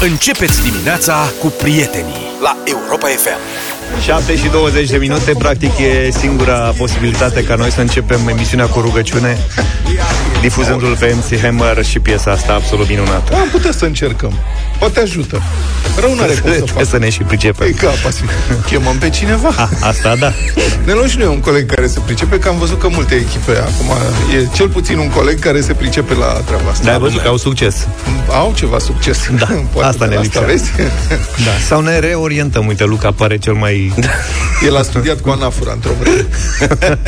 Începeți dimineața cu prietenii la Europa FM. 7 și 20 de minute, practic e singura posibilitate ca noi să începem emisiunea cu rugăciune, difuzându-l pe MC Hammer și piesa asta absolut minunată. Am putea să încercăm. Poate ajută. Rău n-are cum să Trebuie facă. să ne și pricepem. E ca pasiv. Chemăm pe cineva. A, asta da. Ne luăm și noi un coleg care se pricepe, că am văzut că multe echipe acum e cel puțin un coleg care se pricepe la treaba asta. Da, ai văzut că au succes. Au ceva succes. Da, Poate asta de ne la lipsea. vezi? Da. Sau ne reorientăm. Uite, Luca pare cel mai... El a studiat cu anafora într-o vreme.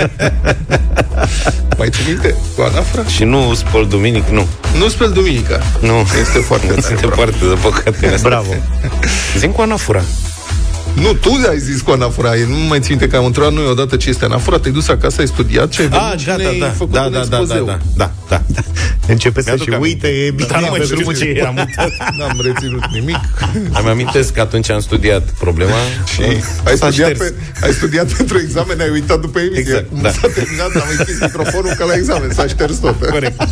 Mai ții minte? Cu anafora? Și nu spăl duminic, nu. Nu speli duminica. Nu. Este foarte tare. Este bravo. foarte de păcat. Bravo. Zim cu anafura. Nu, tu ai zis cu anafora. Nu mai țin minte că am întrebat noi odată ce este anafora. Te-ai dus acasă, ai studiat și ai venit Ah, și gata, ne-ai da. făcut Da, un da, da, da, expozeu. da, da, da. Începe să Mi-aduc și aminte. uite, e bine Da, nu mai pe știu drumul ce ce era. N-am reținut nimic. Îmi amintesc că atunci am studiat problema Și ai s-a studiat, șters. pe, ai studiat pentru examen, ai uitat după emisie. Exact, Cum da. s-a terminat, am închis microfonul ca la examen, s-a șters tot. Corect.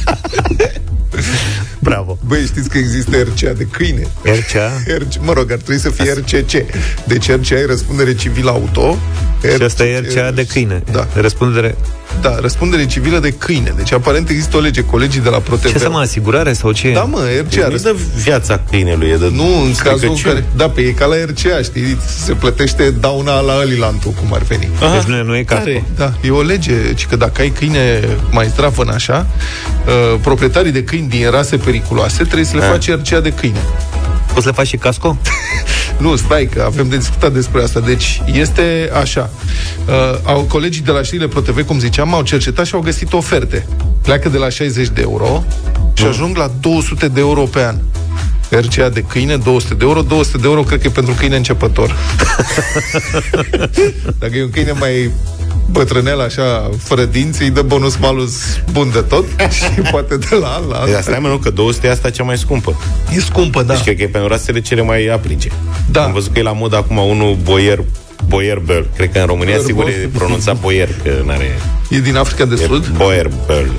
Bravo. Băi, știți că există RCA de câine? RCA? RC, mă rog, ar trebui să fie RCC. Deci RCA e răspundere civilă auto. Și asta e RCA de câine. Da. Răspundere... Da, răspundere civilă de câine. Deci aparent există o lege, colegii de la ProTV. Ce să mă, asigurare sau ce? Da, mă, RCA. Nu dă viața câinelui, e de Nu, în cazul în stricăciune. care... Da, pe e ca la RCA, știi? Se plătește dauna la Alilantul, cum ar veni. Deci nu, e- nu e casco. Care? Da, e o lege, ci că dacă ai câine mai zdravă în așa, uh, proprietarii de câini din rase periculoase trebuie să le Ah. faci RCA de câine. Poți să le faci și casco? Nu, stai că avem de discutat despre asta. Deci este așa. Uh, au, colegii de la știrile ProTV, cum ziceam, au cercetat și au găsit oferte. Pleacă de la 60 de euro și ajung la 200 de euro pe an. RCA de câine, 200 de euro. 200 de euro cred că e pentru câine începător. Dacă e un câine mai bătrânel, așa, fără dinți, îi dă bonus malus bun de tot și poate de la an la an. E, Asta e mă, nu, că 200 e asta cea mai scumpă. E scumpă, da. Deci cred că e pentru rasele cele mai aprice. Da. Am văzut că e la mod acum unul boier Boyer Bell. Cred că în România Boyer sigur Bell. e pronunțat Boyer, că n-are... E din Africa de E Sud? Boyer Bell.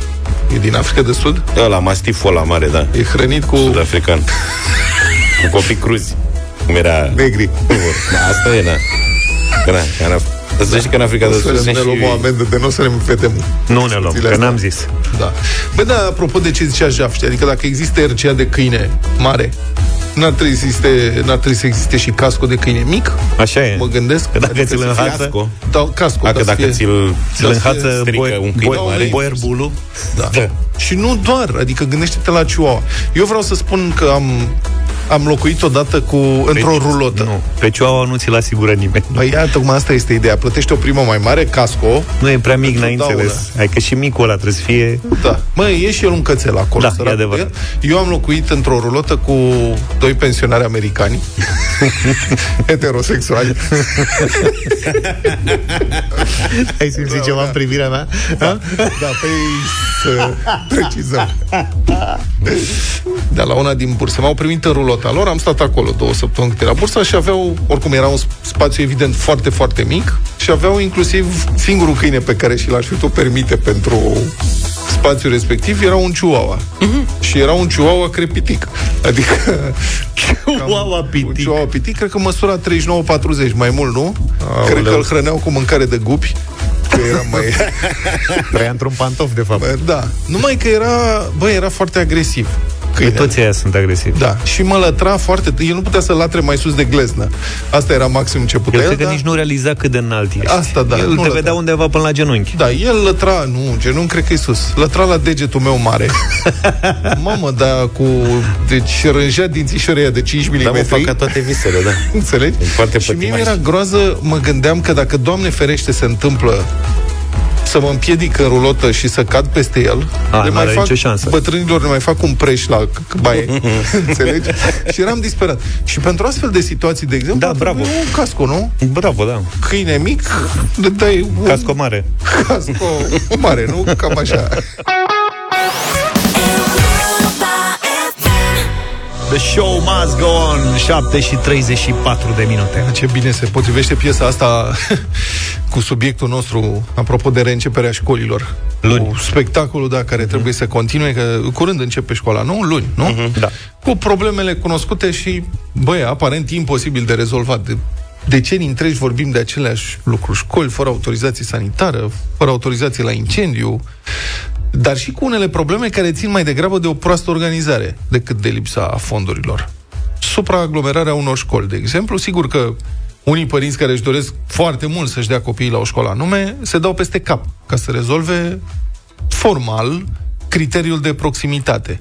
E din Africa de Sud? Ăla, mastiful ăla mare, da. E hrănit cu Sud-african. Cu copii cruzi. Cum era... negri. Da, asta e, da. Că na, că în Af- să știi că în Africa de Să Sud ne sunt luăm o și... amendă de nu o să ne fetăm. Nu ne luăm, că n-am zis. Da. Bă, da, apropo de ce zicea Jaf, știi? Adică dacă există RCA de câine mare, n-ar trebui să existe, n-ar trebui să existe și casco de câine mic? Așa e. Mă gândesc. Că dacă Adică ți-l să fie- înhață, Casco. Da, casco. A, dar că să dacă fie- ți-l... ți-l înhață strică boier, un câine boier, mare. boier bulu. Da. Și nu doar, adică gândește-te la Chihuahua. Eu vreau să spun că am, am locuit odată cu, într-o rulotă. Nu, pe Chihuahua nu ți-l asigură nimeni. Păi iată, tocmai asta este ideea. Plătești o primă mai mare, casco, Nu e prea mic, Pentru n-ai daună. înțeles. Hai că și micul ăla trebuie să fie... Da. Mă, e și el un cățel acolo. Da, săracul e adevărat. de el. Eu am locuit într-o rulotă cu doi pensionari americani, heterosexuali. Ai simțit ceva în privirea mea? Da, da, pe ei să precizăm. De la una din burse. M-au primit în rulota lor, am stat acolo două săptămâni cât era bursa și aveau, oricum era un spațiu evident foarte, foarte mic și aveau inclusiv singurul câine pe care și l-aș fi putut permite pentru spațiul respectiv era un chihuahua. Și era un chihuahua crepitic. Adică... Chihuahua Un pitic. chihuahua pitic, cred că măsura 39-40, mai mult, nu? Aoleu. Cred că îl hrăneau cu mâncare de gupi, că era mai... Trăia într-un pantof, de fapt. Bă, Da. Numai că era, bă, era foarte agresiv. Că Câine. toți aia sunt agresivi. Da, și mă lătra foarte... El nu putea să latre mai sus de gleznă. Asta era maxim ce putea. El cred că da? nici nu realiza cât de înalt ești. Asta, da, El nu te lăsa. vedea undeva până la genunchi. Da, el lătra, nu, genunchi, cred că e sus. Lătra la degetul meu mare. Mamă, da, cu... Deci rânjea dințișorii ăia de 5 mm. Da, mă, fac ca toate visele, da. Înțelegi? E foarte și mie pătimaș. mi-era groază, mă gândeam că dacă, Doamne ferește, se întâmplă să mă împiedic în rulotă și să cad peste el, A, le n-are mai fac, nicio șansă. bătrânilor le mai fac un preș la c- baie. Înțelegi? Și eram disperat. Și pentru astfel de situații, de exemplu, Da, ar trebui bravo. un casco, nu? Bravo, da. Câine mic, le dai un Casco mare. casco mare, nu? Cam așa. The show must go on 7 și 34 de minute Ce bine se potrivește piesa asta cu subiectul nostru apropo de reînceperea școlilor. Luni. Cu spectacolul, da, care uh-huh. trebuie să continue, că curând începe școala, nu? Luni, nu? uh-huh. Da. Cu problemele cunoscute și, băi, aparent imposibil de rezolvat. De decenii întregi vorbim de aceleași lucruri. Școli fără autorizație sanitară, fără autorizație la incendiu, dar și cu unele probleme care țin mai degrabă de o proastă organizare decât de lipsa fondurilor. Supraaglomerarea unor școli, de exemplu, sigur că unii părinți care își doresc foarte mult să-și dea copiii la o școală anume, se dau peste cap ca să rezolve formal criteriul de proximitate.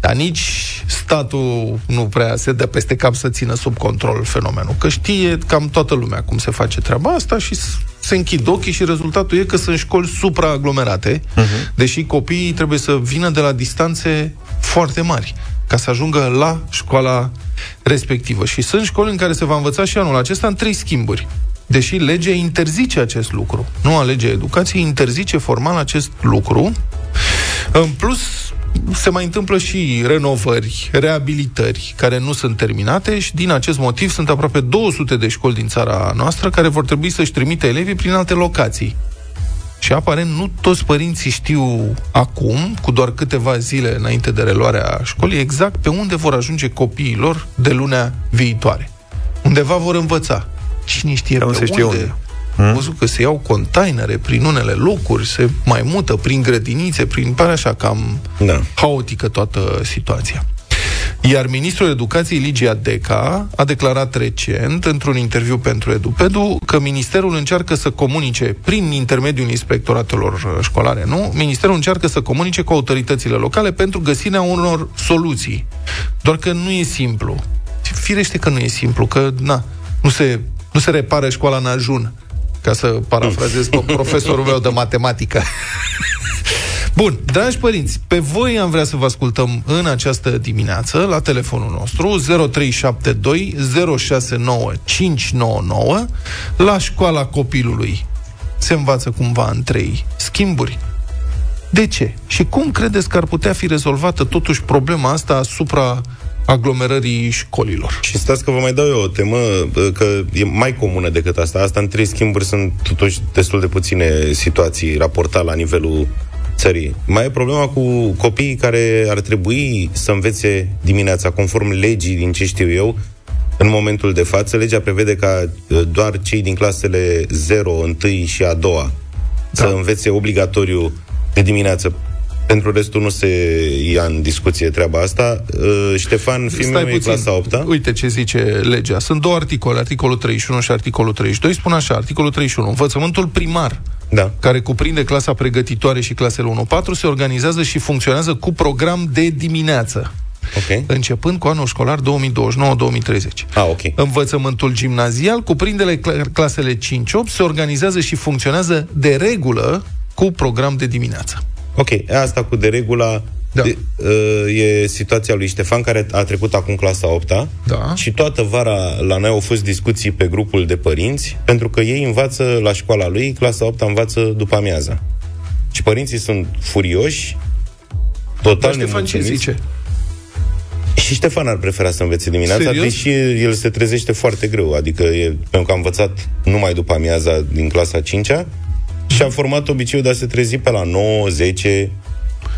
Dar nici statul nu prea se dă peste cap să țină sub control fenomenul, că știe cam toată lumea cum se face treaba asta și se închid ochii și rezultatul e că sunt școli supraaglomerate, uh-huh. deși copiii trebuie să vină de la distanțe foarte mari ca să ajungă la școala respectivă. Și sunt școli în care se va învăța și anul acesta în trei schimburi. Deși legea interzice acest lucru. Nu a legea educației interzice formal acest lucru. În plus, se mai întâmplă și renovări, reabilitări care nu sunt terminate și din acest motiv sunt aproape 200 de școli din țara noastră care vor trebui să-și trimite elevii prin alte locații. Și aparent nu toți părinții știu acum, cu doar câteva zile înainte de reluarea școlii, exact pe unde vor ajunge copiii lor de lunea viitoare. Undeva vor învăța. Cine știe pe se știe unde? Unde. Am văzut că se iau containere prin unele locuri, se mai mută prin grădinițe, prin pare așa cam Da. haotică toată situația. Iar ministrul educației Ligia Deca a declarat recent, într-un interviu pentru EduPedu, că ministerul încearcă să comunice, prin intermediul inspectoratelor uh, școlare, nu? Ministerul încearcă să comunice cu autoritățile locale pentru găsirea unor soluții. Doar că nu e simplu. Firește că nu e simplu, că na, nu se, nu se repară școala în ajun, ca să parafrazez pe profesorul meu de matematică. Bun, dragi părinți, pe voi am vrea să vă ascultăm în această dimineață la telefonul nostru 0372 069 599 la școala copilului. Se învață cumva în trei schimburi. De ce? Și cum credeți că ar putea fi rezolvată totuși problema asta asupra aglomerării școlilor? Și stați că vă mai dau eu o temă bă, că e mai comună decât asta. Asta în trei schimburi sunt totuși destul de puține situații raportate la nivelul țării. Mai e problema cu copiii care ar trebui să învețe dimineața, conform legii, din ce știu eu, în momentul de față. Legea prevede ca uh, doar cei din clasele 0, 1 și a doua da. să învețe obligatoriu de dimineață. Pentru restul nu se ia în discuție treaba asta. Uh, Ștefan, fiul meu e clasa 8 Uite ce zice legea. Sunt două articole, articolul 31 și articolul 32. Spun așa, articolul 31. Învățământul primar Da. care cuprinde clasa pregătitoare și clasele 1-4, se organizează și funcționează cu program de dimineață, Ok. începând cu anul școlar 2029-2030. Ah, ok. Învățământul gimnazial, cuprinde cl- clasele 5-8, se organizează și funcționează de regulă cu program de dimineață. Ok, asta cu de regula Da. de, uh, e situația lui Ștefan care a trecut acum clasa 8 Da. și toată vara la noi au fost discuții pe grupul de părinți pentru că ei învață la școala lui, clasa 8 învață după amiaza. Și părinții sunt furioși, total Dar Ștefan ce nemulțumiți. zice? Și Ștefan ar prefera să învețe dimineața, Serios? deși el se trezește foarte greu, adică e, pentru că a învățat numai după amiaza din clasa 5 și a format obiceiul de a se trezi pe la 9, 10,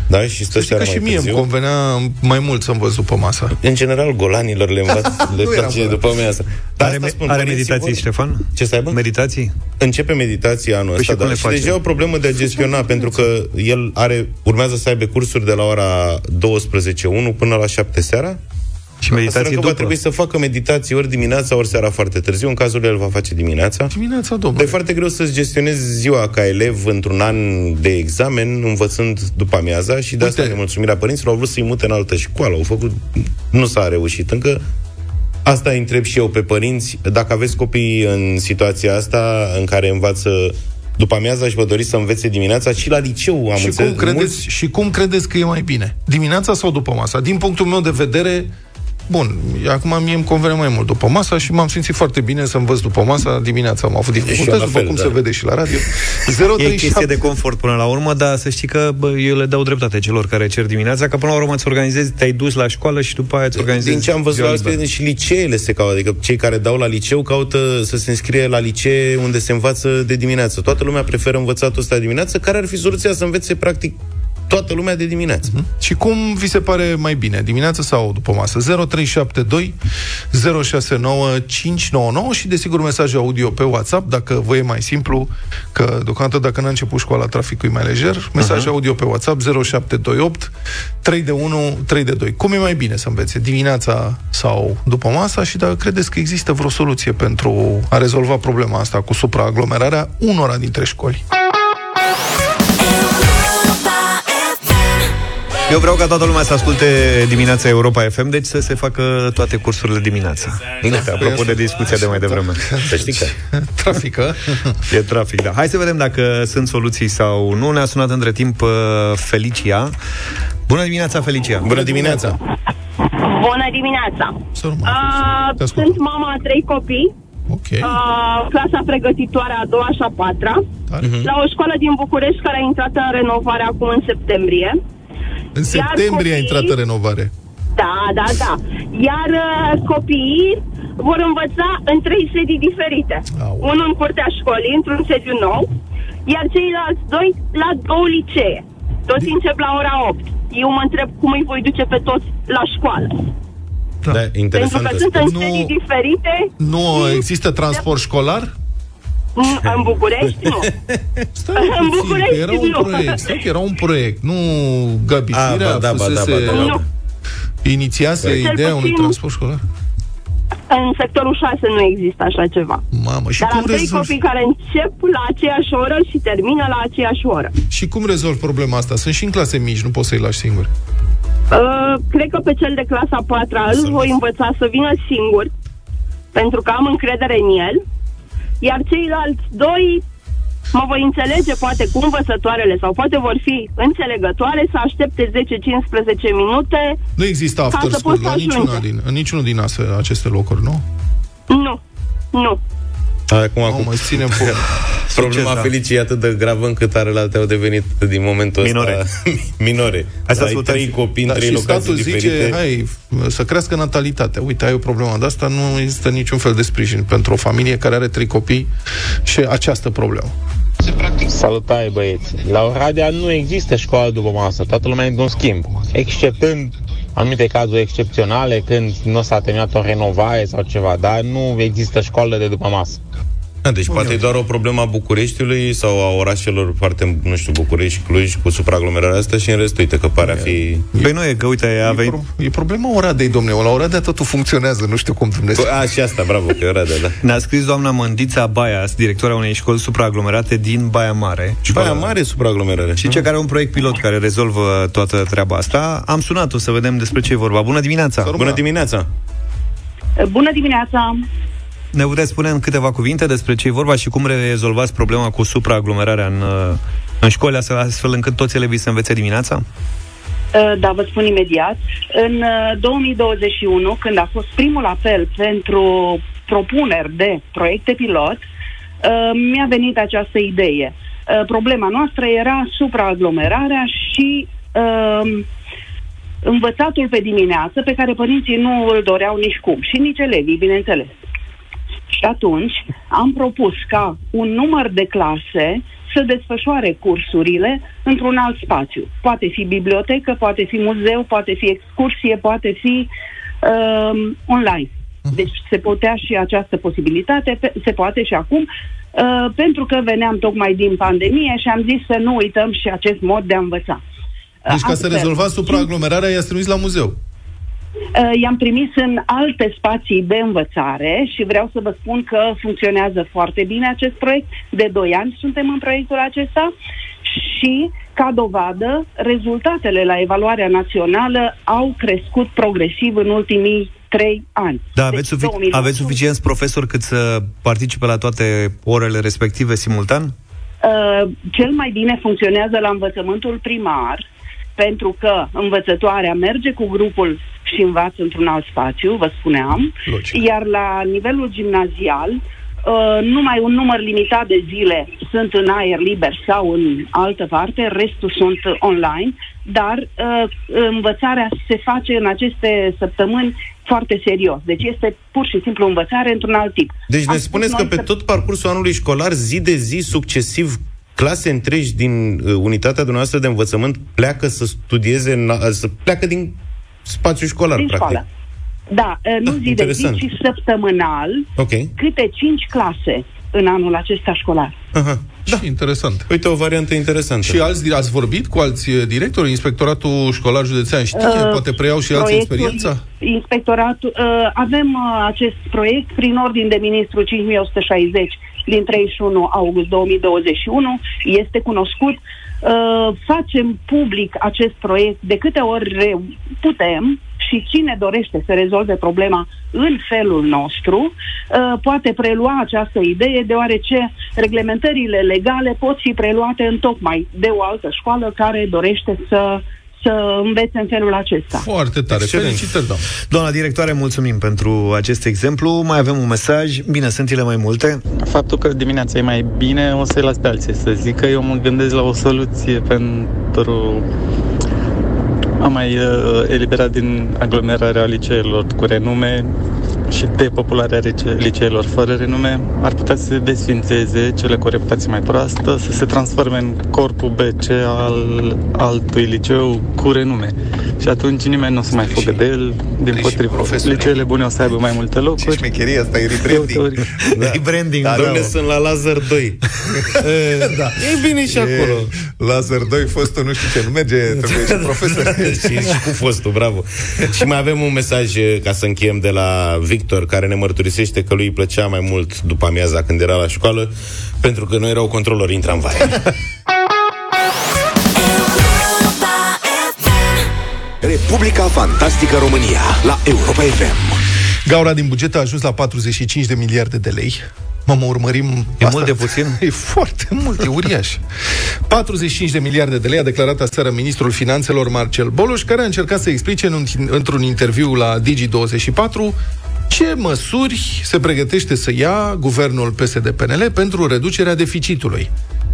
da, și stă Să știi că seara și mai mie îmi târziu. convenea mai mult să învăț după masă. În general, golanilor le învață, le Nu eram place golan. după amiază. Dar Are, asta me- spun, are părinții meditații, vor- Ștefan? Ce să aibă? Meditații? Începe meditația anul Păi ăsta, și cum da. le Și face? deja e o problemă de a gestiona, pentru că el are, urmează să aibă cursuri de la ora 12.1 până la 7 seara. Și Asta meditații înseamnă că după. va trebui să facă meditații ori dimineața, ori seara foarte târziu. În cazul lui, el va face dimineața. Dimineața, Dar e domnule. foarte greu să-ți gestionezi ziua ca elev într-un an de examen, învățând după amiaza și de asta Uite. nemulțumirea părinților au vrut să-i mute în altă școală. Au făcut... Nu s-a reușit încă. Asta îi întreb și eu pe părinți. Dacă aveți copii în situația asta în care învață după amiaza și vă doriți să învețe dimineața și la liceu am Și înțeles cum, credeți, mulți- și cum credeți că e mai bine? Dimineața sau după masa? Din punctul meu de vedere, bun, acum mie îmi convene mai mult după masa și m-am simțit foarte bine să învăț după masa. Dimineața am avut dificultăți, după fel, cum da. se vede și la radio. 037... E chestie de confort până la urmă, dar să știi că bă, eu le dau dreptate celor care cer dimineața, că până la urmă îți organizezi, te-ai dus la școală și după aia îți organizezi. Din ce am văzut la și liceele se caută, adică cei care dau la liceu caută să se înscrie la licee unde se învață de dimineață. Toată lumea preferă învățatul ăsta de dimineață, care ar fi soluția să învețe practic toată lumea de dimineață. Mm-hmm. Și cum vi se pare mai bine, dimineața sau după masă? 0372 069 599 și desigur mesaj audio pe WhatsApp, dacă vă e mai simplu, că deocamdată dacă n-a început școala, traficul e mai lejer, mesaj uh-huh. audio pe WhatsApp 0728 3 de 1 3 de 2. Cum e mai bine să învețe, dimineața sau după masa și dacă credeți că există vreo soluție pentru a rezolva problema asta cu supraaglomerarea unora dintre școli? Eu vreau ca toată lumea să asculte dimineața Europa FM, deci să se facă toate cursurile dimineața. Bine, apropo de discuția de mai devreme. Să știi că... Trafică. E trafic, da. Hai să vedem dacă sunt soluții sau nu. Ne-a sunat între timp uh, Felicia. Bună dimineața, Felicia! Bună dimineața! Bună dimineața! Uh, sunt mama a trei copii. Okay. Uh, clasa pregătitoare a doua și a patra, uh-huh. la o școală din București care a intrat în renovare acum în septembrie. În septembrie copiii, a intrat în renovare. Da, da, da. Iar uh, copiii vor învăța în trei sedii diferite. Au. Unul în curtea școlii, într-un sediu nou, iar ceilalți doi la două licee. Toți de... încep la ora 8. Eu mă întreb cum îi voi duce pe toți la școală. Da, da interesant. Pentru că sunt în nu, sedii diferite. Nu există transport de... școlar? În București, nu. Stai în București, era un nu. proiect. Stai că era un proiect. Nu Gabi A, Firea ba, da, ba, da, ba, da. Nu. inițiase Cel ideea puțin... unui transport școlar? În sectorul 6 nu există așa ceva. Mamă, și Dar cum am trei rezolv... copii care încep la aceeași oră și termină la aceeași oră. Și cum rezolv problema asta? Sunt și în clase mici, nu poți să-i lași singur. Uh, cred că pe cel de clasa 4 îl voi învăța să vină singur, pentru că am încredere în el iar ceilalți doi mă voi înțelege poate cu învățătoarele sau poate vor fi înțelegătoare să aștepte 10-15 minute Nu există after school la niciuna din, în niciunul din aceste locuri, nu? Nu, nu. Acum, oh, acum. ținem Problema da. Felicii e atât de gravă încât arelalte au devenit din momentul minore. ăsta minore. Hai să trei copii da, în trei locații zice, diferite. hai, să crească natalitatea. Uite, ai o problemă de asta, nu există niciun fel de sprijin pentru o familie care are trei copii și această problemă. Salutare băieți! La Oradea nu există școală după masă, toată lumea e într-un schimb, exceptând anumite cazuri excepționale când nu s-a terminat o renovare sau ceva, dar nu există școală de după masă. Da, deci Bun, poate e doar o problemă a Bucureștiului sau a orașelor foarte, nu știu, București, Cluj, cu supraaglomerarea asta și în rest, uite, că pare a fi... Păi nu e, că uite, e, a venit... Pro, e problema Oradei, domnule. La Oradea totul funcționează, nu știu cum Dumnezeu. A, și asta, bravo, că e Oradea, da. Ne-a scris doamna Mândița Baia, directoarea unei școli supraaglomerate din Baia Mare. Școala... Baia Mare supraaglomerare. Și ce care are un proiect pilot care rezolvă toată treaba asta. Am sunat-o să vedem despre ce e vorba. Bună dimineața! Bună dimineața! Bună dimineața! Ne puteți spune în câteva cuvinte despre ce e vorba și cum rezolvați problema cu supraaglomerarea în, în școli, astfel încât toți elevii să învețe dimineața? Uh, da, vă spun imediat. În 2021, uh, când a fost primul apel pentru propuneri de proiecte pilot, uh, mi-a venit această idee. Problema noastră era supraaglomerarea și învățatul pe dimineață pe care părinții nu îl doreau nici cum și nici elevii, bineînțeles. Și atunci am propus ca un număr de clase să desfășoare cursurile într-un alt spațiu. Poate fi bibliotecă, poate fi muzeu, poate fi excursie, poate fi uh, online. Mhm. Deci se putea și această posibilitate, se poate și acum, uh, pentru că veneam tocmai din pandemie și am zis să nu uităm și acest mod de a învăța. Deci ca să rezolvați supraaglomerarea, i-ați trimis la muzeu. Uh, i-am trimis în alte spații de învățare și vreau să vă spun că funcționează foarte bine acest proiect. De 2 ani suntem în proiectul acesta și, ca dovadă, rezultatele la evaluarea națională au crescut progresiv în ultimii trei ani. Da, aveți, deci, sufic- aveți suficienți profesori cât să participe la toate orele respective simultan? Uh, cel mai bine funcționează la învățământul primar, pentru că învățătoarea merge cu grupul și învață într-un alt spațiu, vă spuneam, Logic. iar la nivelul gimnazial, uh, numai un număr limitat de zile sunt în aer liber sau în altă parte, restul sunt online, dar uh, învățarea se face în aceste săptămâni foarte serios. Deci este pur și simplu învățare într-un alt tip. Deci ne Am spus spuneți că noi pe să- tot parcursul anului școlar, zi de zi, succesiv, clase întregi din uh, unitatea dumneavoastră de învățământ pleacă să studieze, în, uh, să pleacă din spațiul școlar, din practic. școală. Da, uh, nu Ah, zi de zi, interesant. ci săptămânal, Ok. câte cinci clase în anul acesta școlar. Aha. Da. Și interesant. Uite, o variantă interesantă. Și alți, ați vorbit cu alți eh, directori? Inspectoratul școlar județean știe? Uh, poate preiau și alții Proiectul- experiența? Inspectoratul, uh, avem uh, acest proiect prin ordin de ministru 5160 din 31 august 2021, este cunoscut. Uh, facem public acest proiect de câte ori re- putem și cine dorește să rezolve problema în felul nostru uh, poate prelua această idee deoarece reglementările legale pot fi preluate în tocmai de o altă școală care dorește să să învețe în felul acesta. Foarte tare. Excelent. Felicitări, doamnă. Doamna directoare, mulțumim pentru acest exemplu. Mai avem un mesaj. Bine, sunt ele mai multe. Faptul că dimineața e mai bine, o să-i las pe alții să zică. Eu mă gândesc la o soluție pentru a mai uh, elibera din aglomerarea liceelor cu renume și depopularea lice- liceelor fără renume. Ar putea să se desfințeze cele cu o reputație mai proastă, să se transforme în corpul BC al altui liceu cu renume. Și atunci nimeni nu o să mai fugă de el, din Deci, potrivă. profesorii- Liceele bune o să aibă mai multe locuri. șmecherie asta, e Căutători. Da. Rebranding, Dar bravo. unde sunt la Lazar 2? da. E bine și acolo. Laser 2, fostul nu știu ce, nu merge, trebuie și profesor. și, și cu fostul, bravo. și mai avem un mesaj, eh, ca să încheiem, de la Victor, care ne mărturisește că lui îi plăcea mai mult după amiaza când era la școală, pentru că noi erau controlori în tramvai. Republica Fantastică România la Europa FM. Gaura din buget a ajuns la 45 de miliarde de lei. Mă, urmărim... E mult de puțin? E foarte mult, e uriaș. 45 de miliarde de lei a declarat aseară ministrul finanțelor Marcel Boloș, care a încercat să explice în un, într-un interviu la Digi24 ce măsuri se pregătește să ia guvernul PSD-PNL pentru reducerea deficitului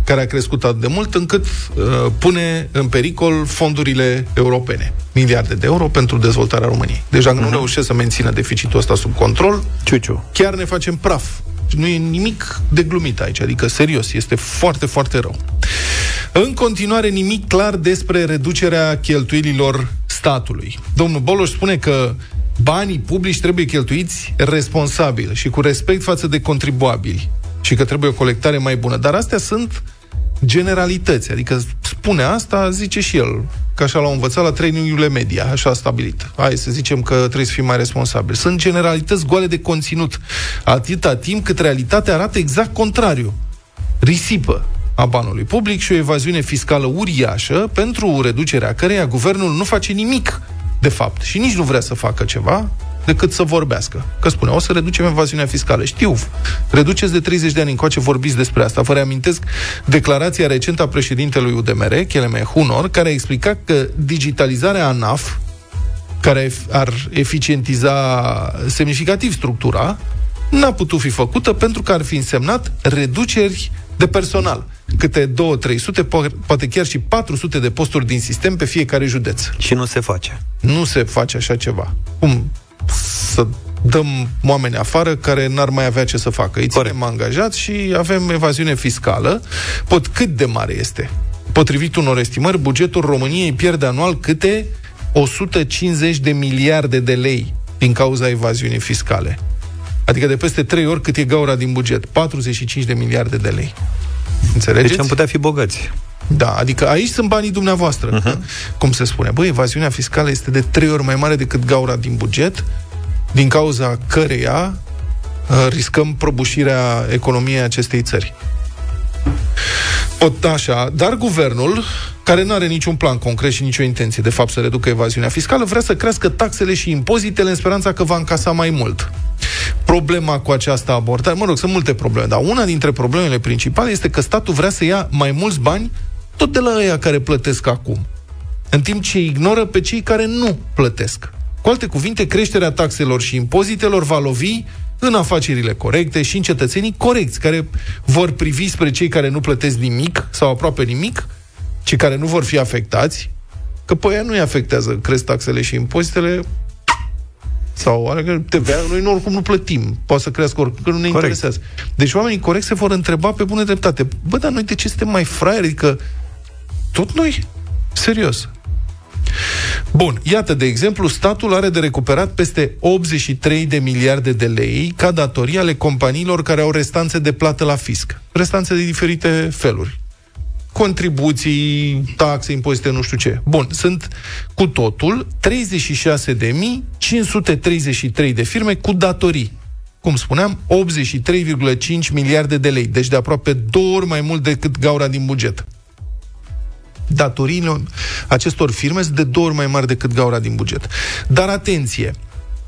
care a crescut atât de mult încât uh, pune în pericol fondurile europene. Miliarde de euro pentru dezvoltarea României. Deci dacă nu reușesc să mențină deficitul ăsta sub control, Ciuciu. chiar ne facem praf. Nu e nimic de glumit aici, adică serios, este foarte, foarte rău. În continuare, nimic clar despre reducerea cheltuielilor statului. Domnul Boloș spune că banii publici trebuie cheltuiți responsabil și cu respect față de contribuabili și că trebuie o colectare mai bună. Dar astea sunt generalități, adică spune asta, zice și el, că așa l-au învățat la trainingurile media, așa a stabilit. Hai să zicem că trebuie să fim mai responsabili. Sunt generalități goale de conținut, atâta timp cât realitatea arată exact contrariu. Risipă a banului public și o evaziune fiscală uriașă pentru reducerea căreia guvernul nu face nimic, de fapt, și nici nu vrea să facă ceva decât să vorbească. Că spune, o să reducem evaziunea fiscală. Știu, reduceți de 30 de ani încoace, vorbiți despre asta. Vă reamintesc declarația recentă a președintelui UDMR, Cheleme Hunor, care a explicat că digitalizarea ANAF, care ar eficientiza semnificativ structura, n-a putut fi făcută pentru că ar fi însemnat reduceri de personal. Câte 2-300, po- poate chiar și 400 de posturi din sistem pe fiecare județ. Și nu se face. Nu se face așa ceva. Cum să dăm oameni afară care n-ar mai avea ce să facă. Îi Corect. ținem angajați și avem evaziune fiscală. Pot cât de mare este? Potrivit unor estimări, bugetul României pierde anual câte 150 de miliarde de lei din cauza evaziunii fiscale. Adică de peste 3 ori cât e gaura din buget. 45 de miliarde de lei. Înțelegeți? Deci am putea fi bogați. Da, adică aici sunt banii dumneavoastră. Uh-huh. Cum se spune? Băi, evaziunea fiscală este de trei ori mai mare decât gaura din buget, din cauza căreia uh, riscăm prăbușirea economiei acestei țări. Pot, așa, dar guvernul, care nu are niciun plan concret și nicio intenție, de fapt, să reducă evaziunea fiscală, vrea să crească taxele și impozitele în speranța că va încasa mai mult. Problema cu această abordare, mă rog, sunt multe probleme, dar una dintre problemele principale este că statul vrea să ia mai mulți bani tot de la ăia care plătesc acum, în timp ce ignoră pe cei care nu plătesc. Cu Cu alte cuvinte, creșterea taxelor și impozitelor va lovi în afacerile corecte și în cetățenii corecți, care vor privi spre cei care nu plătesc nimic sau aproape nimic, ci care nu vor fi afectați, că pe ea nu-i afectează, cresc taxele și impozitele, sau adică TVA, noi nu, oricum nu plătim. Poate să crească oricum, că nu ne Corect. interesează. Deci oamenii corect se vor întreba pe bune dreptate. Bă, dar noi de ce suntem mai fraieri? Adică tot noi? Serios. Bun, iată, de exemplu, statul are de recuperat peste 83 de miliarde de lei ca datorii ale companiilor care au restanțe de plată la fisc. Restanțe de diferite feluri. Contribuții, taxe, impozite, nu știu ce. Bun, sunt cu totul 36.533 de firme cu datorii. Cum spuneam, 83,5 miliarde de lei, deci de aproape două ori mai mult decât gaura din buget datoriile acestor firme sunt de două ori mai mari decât gaura din buget. Dar atenție,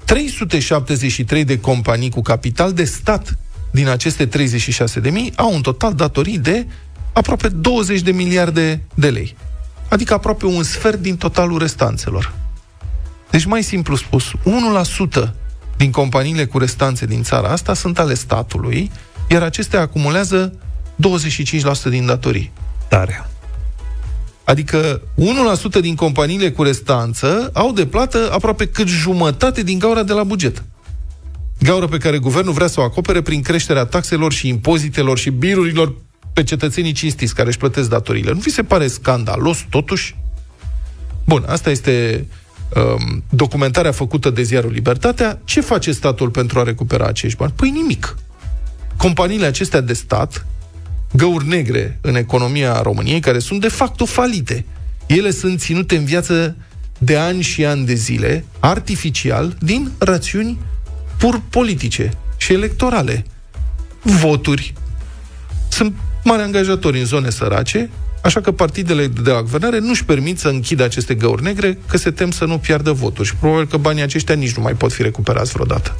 373 de companii cu capital de stat din aceste 36 de mii au un total datorii de aproape 20 de miliarde de lei. Adică aproape un sfert din totalul restanțelor. Deci, mai simplu spus, 1% din companiile cu restanțe din țara asta sunt ale statului, iar acestea acumulează 25% din datorii. Tare. Adică 1% din companiile cu restanță au de plată aproape cât jumătate din gaura de la buget. Gaură pe care guvernul vrea să o acopere prin creșterea taxelor și impozitelor și birurilor pe cetățenii cinstiți care își plătesc datoriile. Nu vi se pare scandalos, totuși? Bun, asta este um, documentarea făcută de ziarul Libertatea. Ce face statul pentru a recupera acești bani? Păi nimic. Companiile acestea de stat găuri negre în economia României, care sunt de facto falite. Ele sunt ținute în viață de ani și ani de zile, artificial, din rațiuni pur politice și electorale. Voturi. Sunt mari angajatori în zone sărace, așa că partidele de la guvernare nu-și permit să închidă aceste găuri negre, că se tem să nu piardă voturi și probabil că banii aceștia nici nu mai pot fi recuperați vreodată.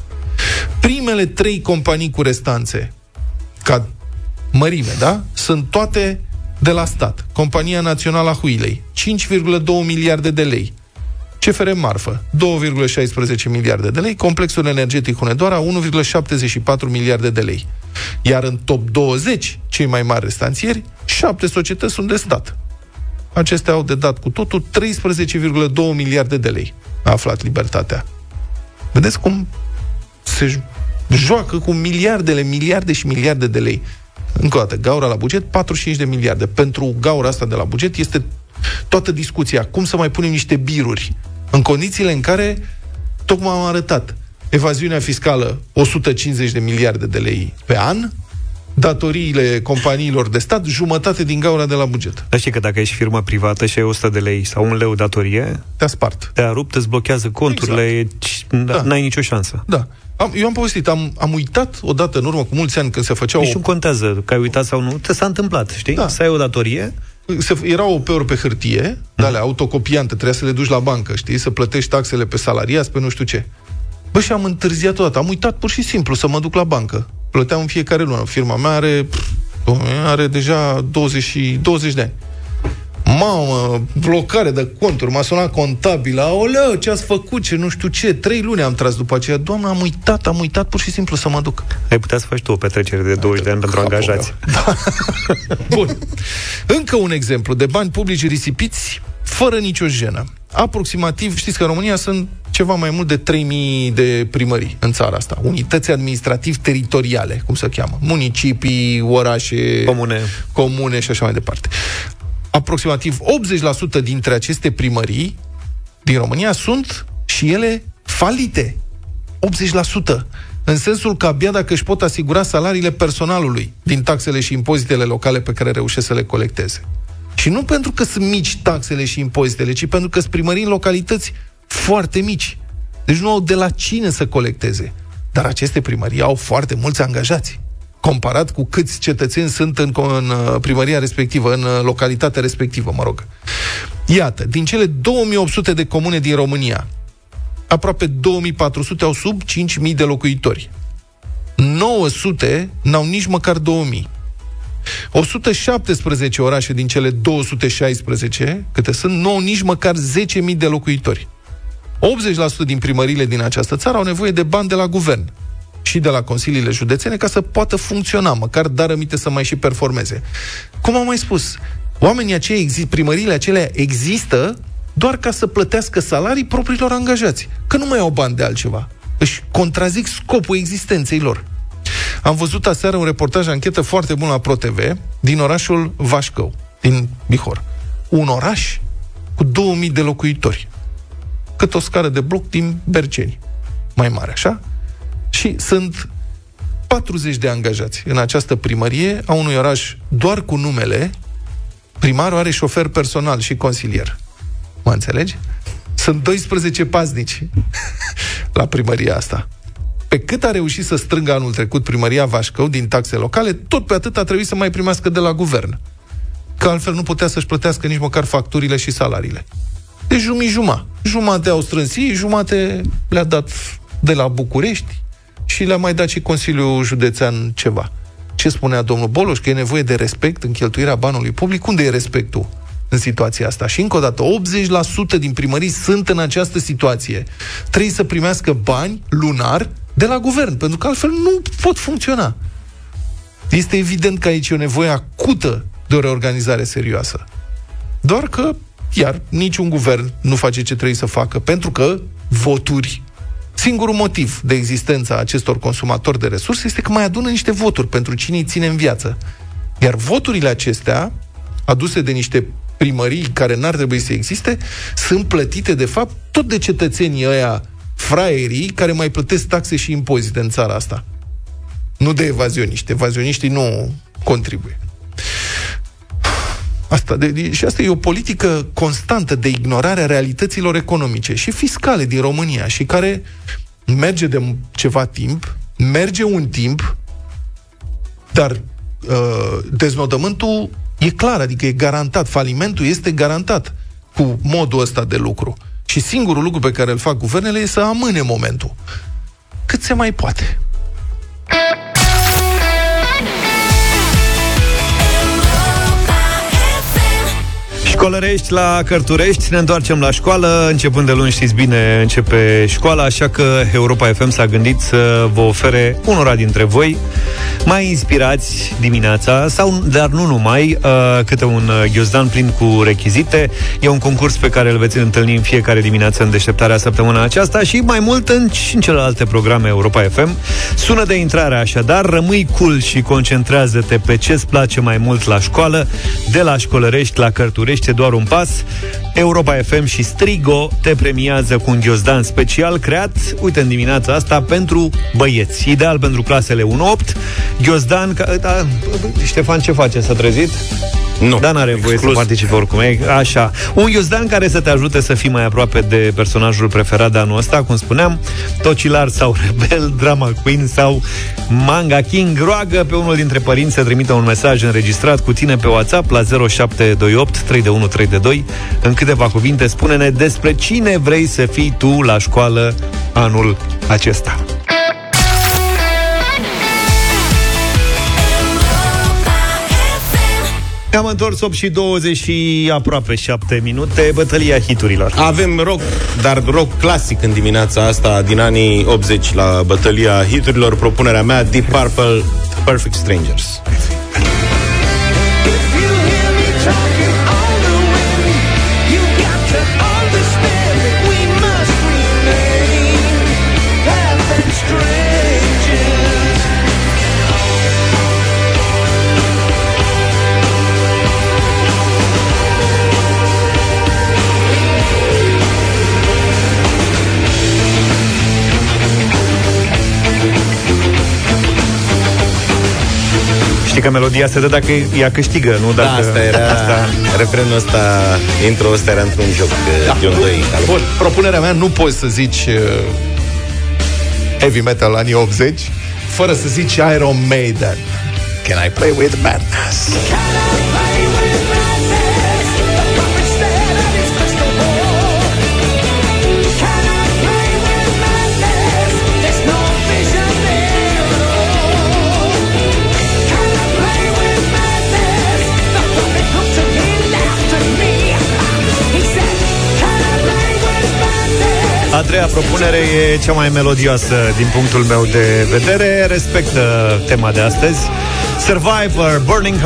Primele trei companii cu restanțe, ca mărime, da? Sunt toate de la stat. Compania Națională a Huilei, 5,2 miliarde de lei. CFR Marfă, 2,16 miliarde de lei, Complexul Energetic Hunedoara, 1,74 miliarde de lei. Iar în top 20, cei mai mari restanțieri, șapte societăți sunt de stat. Acestea au de dat cu totul 13,2 miliarde de lei. A aflat libertatea. Vedeți cum se joacă cu miliardele, miliarde și miliarde de lei. Încă o dată, gaura la buget, 45 de miliarde. Pentru gaura asta de la buget este toată discuția. Cum să mai punem niște biruri în condițiile în care, tocmai am arătat, evaziunea fiscală 150 de miliarde de lei pe an, datoriile companiilor de stat, jumătate din gaura de la buget. Dar știi că dacă ești firmă privată și ai 100 de lei sau un leu datorie, te-a spart. Te-a rupt, îți blochează conturile, exact. da. n-ai nicio șansă. Da. Am, eu am povestit, am, am uitat odată în urmă cu mulți ani când se făceau... Nici nu contează că ai uitat sau nu, te s-a întâmplat, știi? Da. Să ai o datorie, se, erau OP-uri pe hârtie, mm. de alea autocopiante, trebuia să le duci la bancă, știi, să plătești taxele pe salariați, pe nu știu ce. Bă, și am întârziat odată, am uitat pur și simplu să mă duc la bancă. Plăteam în fiecare lună. Firma mea are, pff, are deja 20, 20 de ani. Mamă, blocare de conturi, m-a sunat contabil, aoleu, ce ați făcut, ce nu știu ce, trei luni am tras după aceea, doamna, am uitat, am uitat pur și simplu să mă duc. Ai putea să faci tu o petrecere de 20 de ani pentru angajați. Da. Bun. Încă un exemplu de bani publici risipiți fără nicio jenă. Aproximativ, știți că în România sunt ceva mai mult de 3000 de primării în țara asta. Unități administrativ-teritoriale, cum se cheamă. Municipii, orașe, comune. comune și așa mai departe aproximativ 80% dintre aceste primării din România sunt și ele falite. 80%. În sensul că abia dacă își pot asigura salariile personalului din taxele și impozitele locale pe care reușesc să le colecteze. Și nu pentru că sunt mici taxele și impozitele, ci pentru că sunt primării în localități foarte mici. Deci nu au de la cine să colecteze. Dar aceste primării au foarte mulți angajați comparat cu câți cetățeni sunt în, în uh, primăria respectivă, în uh, localitatea respectivă, mă rog. Iată, din cele 2800 de comune din România, aproape 2400 au sub 5000 de locuitori. 900 n-au nici măcar 2000. 117 orașe din cele 216, câte sunt, nu au nici măcar 10.000 de locuitori. 80% din primările din această țară au nevoie de bani de la guvern și de la consiliile județene ca să poată funcționa, măcar dar aminte să mai și performeze. Cum am mai spus, oamenii aceia, exist, primăriile acelea există doar ca să plătească salarii propriilor angajați, că nu mai au bani de altceva. Își contrazic scopul existenței lor. Am văzut aseară un reportaj anchetă foarte bun la ProTV din orașul Vașcău, din Bihor. Un oraș cu 2000 de locuitori. Cât o scară de bloc din Berceni. Mai mare, așa? Și sunt 40 de angajați în această primărie a unui oraș doar cu numele. Primarul are șofer personal și consilier. Mă înțelegi? Sunt 12 paznici la primăria asta. Pe cât a reușit să strângă anul trecut primăria Vașcău din taxe locale, tot pe atât a trebuit să mai primească de la guvern. Că altfel nu putea să-și plătească nici măcar facturile și salariile. Deci jumii-juma. Jumate au strâns ei, jumate le-a dat de la București și le-a mai dat și Consiliul Județean ceva. Ce spunea domnul Boloș? Că e nevoie de respect în cheltuirea banului public? Unde e respectul? în situația asta. Și încă o dată, 80% din primării sunt în această situație. Trebuie să primească bani lunar de la guvern, pentru că altfel nu pot funcționa. Este evident că aici e o nevoie acută de o reorganizare serioasă. Doar că, iar, niciun guvern nu face ce trebuie să facă, pentru că voturi Singurul motiv de existența acestor consumatori de resurse este că mai adună niște voturi pentru cine îi ține în viață. Iar voturile acestea, aduse de niște primării care n-ar trebui să existe, sunt plătite, de fapt, tot de cetățenii ăia fraierii care mai plătesc taxe și impozite în țara asta. Nu de evazioniști. Evazioniștii nu contribuie. Asta de, și asta e o politică constantă de ignorare a realităților economice și fiscale din România și care merge de ceva timp, merge un timp, dar uh, deznodământul e clar, adică e garantat, falimentul este garantat cu modul ăsta de lucru. Și singurul lucru pe care îl fac guvernele e să amâne momentul. Cât se mai poate. Școlărești la Cărturești, ne întoarcem la școală, începând de luni știți bine, începe școala, așa că Europa FM s-a gândit să vă ofere unora dintre voi mai inspirați dimineața, sau, dar nu numai, uh, câte un uh, ghiozdan plin cu rechizite. E un concurs pe care îl veți întâlni în fiecare dimineață în deșteptarea săptămâna aceasta și mai mult în, și în celelalte programe Europa FM. Sună de intrare așadar, rămâi cool și concentrează-te pe ce-ți place mai mult la școală, de la școlărești la Cărturești este doar un pas. Europa FM și Strigo te premiază cu un ghiozdan special creat, uite, în dimineața asta, pentru băieți. Ideal pentru clasele 1-8. Ghiozdan, ca, da, Ștefan, ce face? S-a trezit? Nu. Dan are voie să participe oricum. E, așa. Un Iuzdan care să te ajute să fii mai aproape de personajul preferat de anul ăsta, cum spuneam, Tocilar sau Rebel, Drama Queen sau Manga King. Roagă pe unul dintre părinți să trimită un mesaj înregistrat cu tine pe WhatsApp la 0728 312 În câteva cuvinte, spune-ne despre cine vrei să fii tu la școală anul acesta. Ne-am întors 8 și 20 și aproape 7 minute, bătălia hiturilor. Avem rock, dar rock clasic în dimineața asta, din anii 80 la bătălia hiturilor. Propunerea mea, Deep Purple, Perfect Strangers. Știi că melodia se dă dacă ea câștigă, nu Da, dacă... asta era, asta. refrenul ăsta, intro ăsta era într-un joc da. de 2. Bun, propunerea mea, nu poți să zici uh, heavy metal anii 80 fără să zici Iron Maiden. Can I play with madness? Doilea propunere e cea mai melodioasă din punctul meu de vedere. Respectă tema de astăzi. Survivor, Burning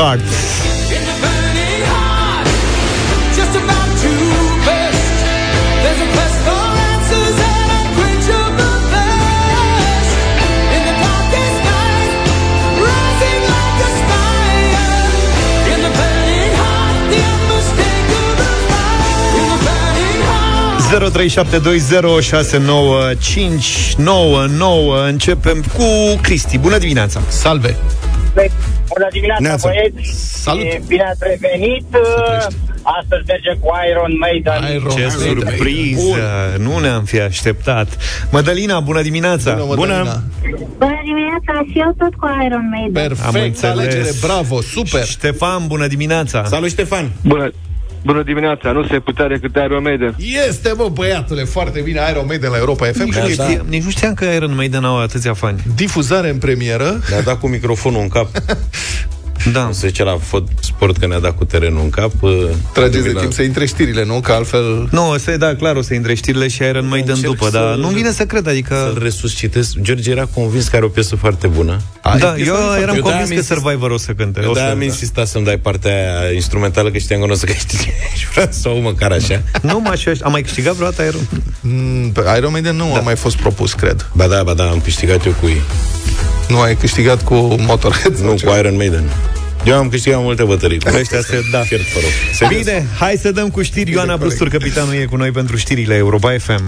Heart. Începem cu Cristi. Bună dimineața! Salve! Bună dimineața, Neața. băieți! Salut. E Bine ați revenit! Astăzi merge cu Iron Maiden. Iron Ce Maiden. Bun. surpriză! Nu ne-am fi așteptat. Mădălina, bună dimineața! Bună, Mădălina. Bună dimineața, și eu tot cu Iron Maiden. Am Perfect, înțeles. alegere, bravo, super! Ștefan, bună dimineața! Salut, Ștefan! Bună, bună dimineața, nu se putea decât Iron Maiden. Este, bă, băiatule, foarte bine Iron Maiden la Europa FM. Nici, Cred nu că știam, nici nu știam că Iron Maiden au atâția fani. Difuzare în premieră. Ne-a dat cu microfonul în cap. Da. Se zice la fot sport că ne-a dat cu terenul în cap. uh, Trageți de la- timp să intre știrile, nu? Că altfel... Nu, o să da, clar, o să intre știrile și Iron Maiden încerc după, să- dar nu vine să cred, adică... Să-l resuscitez. George era convins că are o piesă foarte bună. Ai Da, piesă eu foarte- eram Eu de-aia convins am că insist- Survivor o să cânte. Eu o de-aia să, am insistat să-mi dai partea aia instrumentală, că știam că nu o să câștige. Și vreau să o aud măcar așa. Nu, mă, așa, am mai câștigat vreodată Iron Mm, pe Iron Maiden nu da. a mai fost propus, cred. Ba da, ba da, am câștigat eu cu ei. Nu ai câștigat cu Motorhead sau Nu, ceva? cu Iron Maiden. Eu am câștigat multe bătării. Cu Ăștia se- da. Fiert, vă rog. Bine, hai să dăm cu știri. Ioana Brustur, capitanul, e cu noi pentru știrile Europa FM.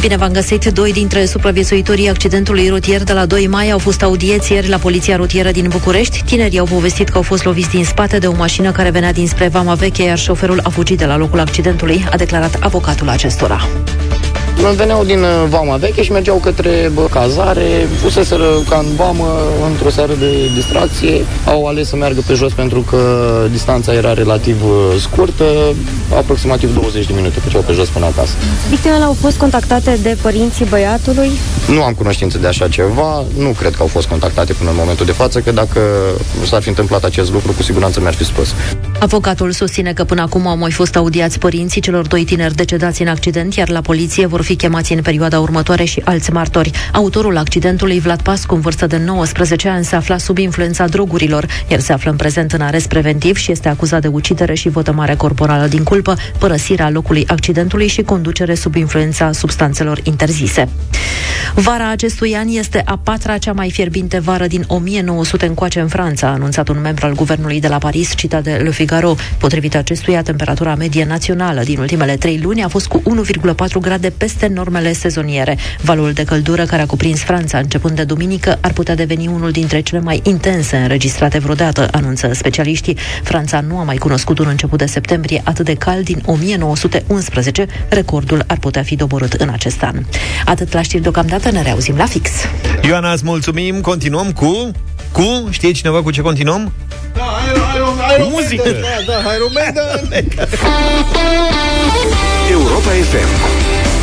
Bine v-am găsit. Doi dintre supraviețuitorii accidentului rutier de la 2 mai au fost audiați ieri la Poliția Rutieră din București. Tinerii au povestit că au fost loviți din spate de o mașină care venea dinspre Vama Veche, iar șoferul a fugit de la locul accidentului, a declarat avocatul acestora. Veneau din uh, Vama Veche și mergeau către bă, cazare, puseseră ca în vamă într-o seară de distracție. Au ales să meargă pe jos pentru că distanța era relativ uh, scurtă, aproximativ 20 de minute făceau pe jos până acasă. Victimele au fost contactate de părinții băiatului. Nu am cunoștință de așa ceva, nu cred că au fost contactate până în momentul de față, că dacă s-ar fi întâmplat acest lucru, cu siguranță mi-ar fi spus. Avocatul susține că până acum au mai fost audiați părinții celor doi tineri decedați în accident, iar la poliție vor fi chemați în perioada următoare și alți martori. Autorul accidentului, Vlad Pascu, în vârstă de 19 ani, se afla sub influența drogurilor. El se află în prezent în arest preventiv și este acuzat de ucidere și vătămare corporală din culpă, părăsirea locului accidentului și conducere sub influența substanțelor interzise. Vara acestui an este a patra cea mai fierbinte vară din 1900 încoace în Franța, a anunțat un membru al guvernului de la Paris, citat de Le Figaro. Potrivit acestuia, temperatura medie națională din ultimele trei luni a fost cu 1,4 grade peste normele sezoniere. Valul de căldură care a cuprins Franța începând de duminică ar putea deveni unul dintre cele mai intense înregistrate vreodată, anunță specialiștii. Franța nu a mai cunoscut un început de septembrie atât de cald din 1911. Recordul ar putea fi doborât în acest an. Atât la știri deocamdată, ne reauzim la fix. Ioana, îți mulțumim. Continuăm cu... Cu? Știe cineva cu ce continuăm? Da, Iron, Iron, Iron Muzică. Maiden, Da, da, Iron Maiden. Europa FM.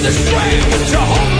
the strength to hold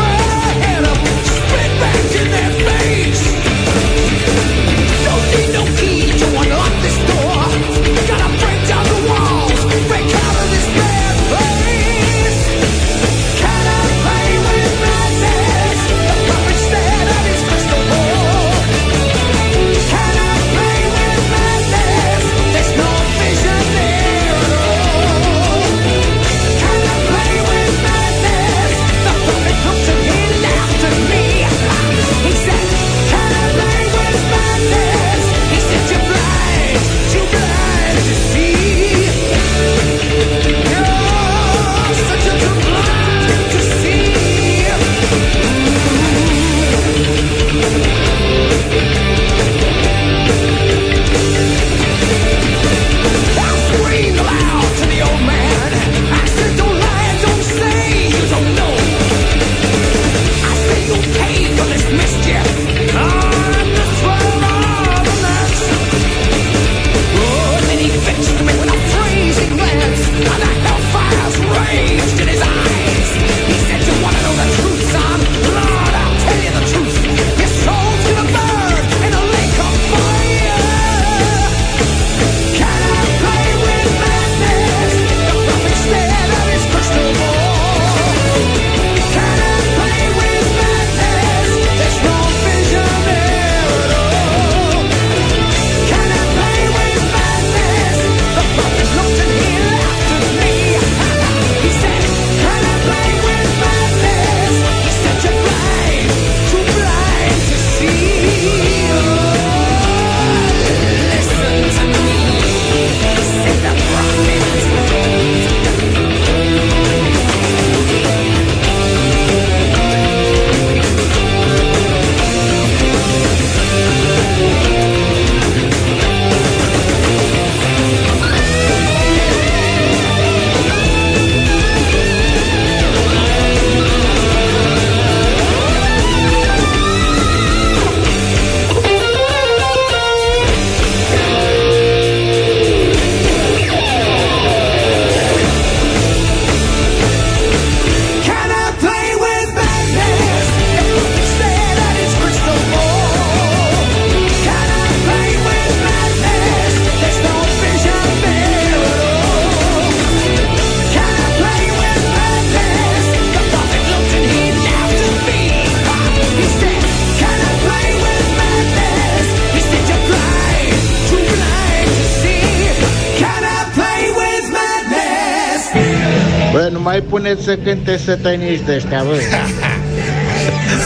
să cânte sătăniști de ăștia, bă.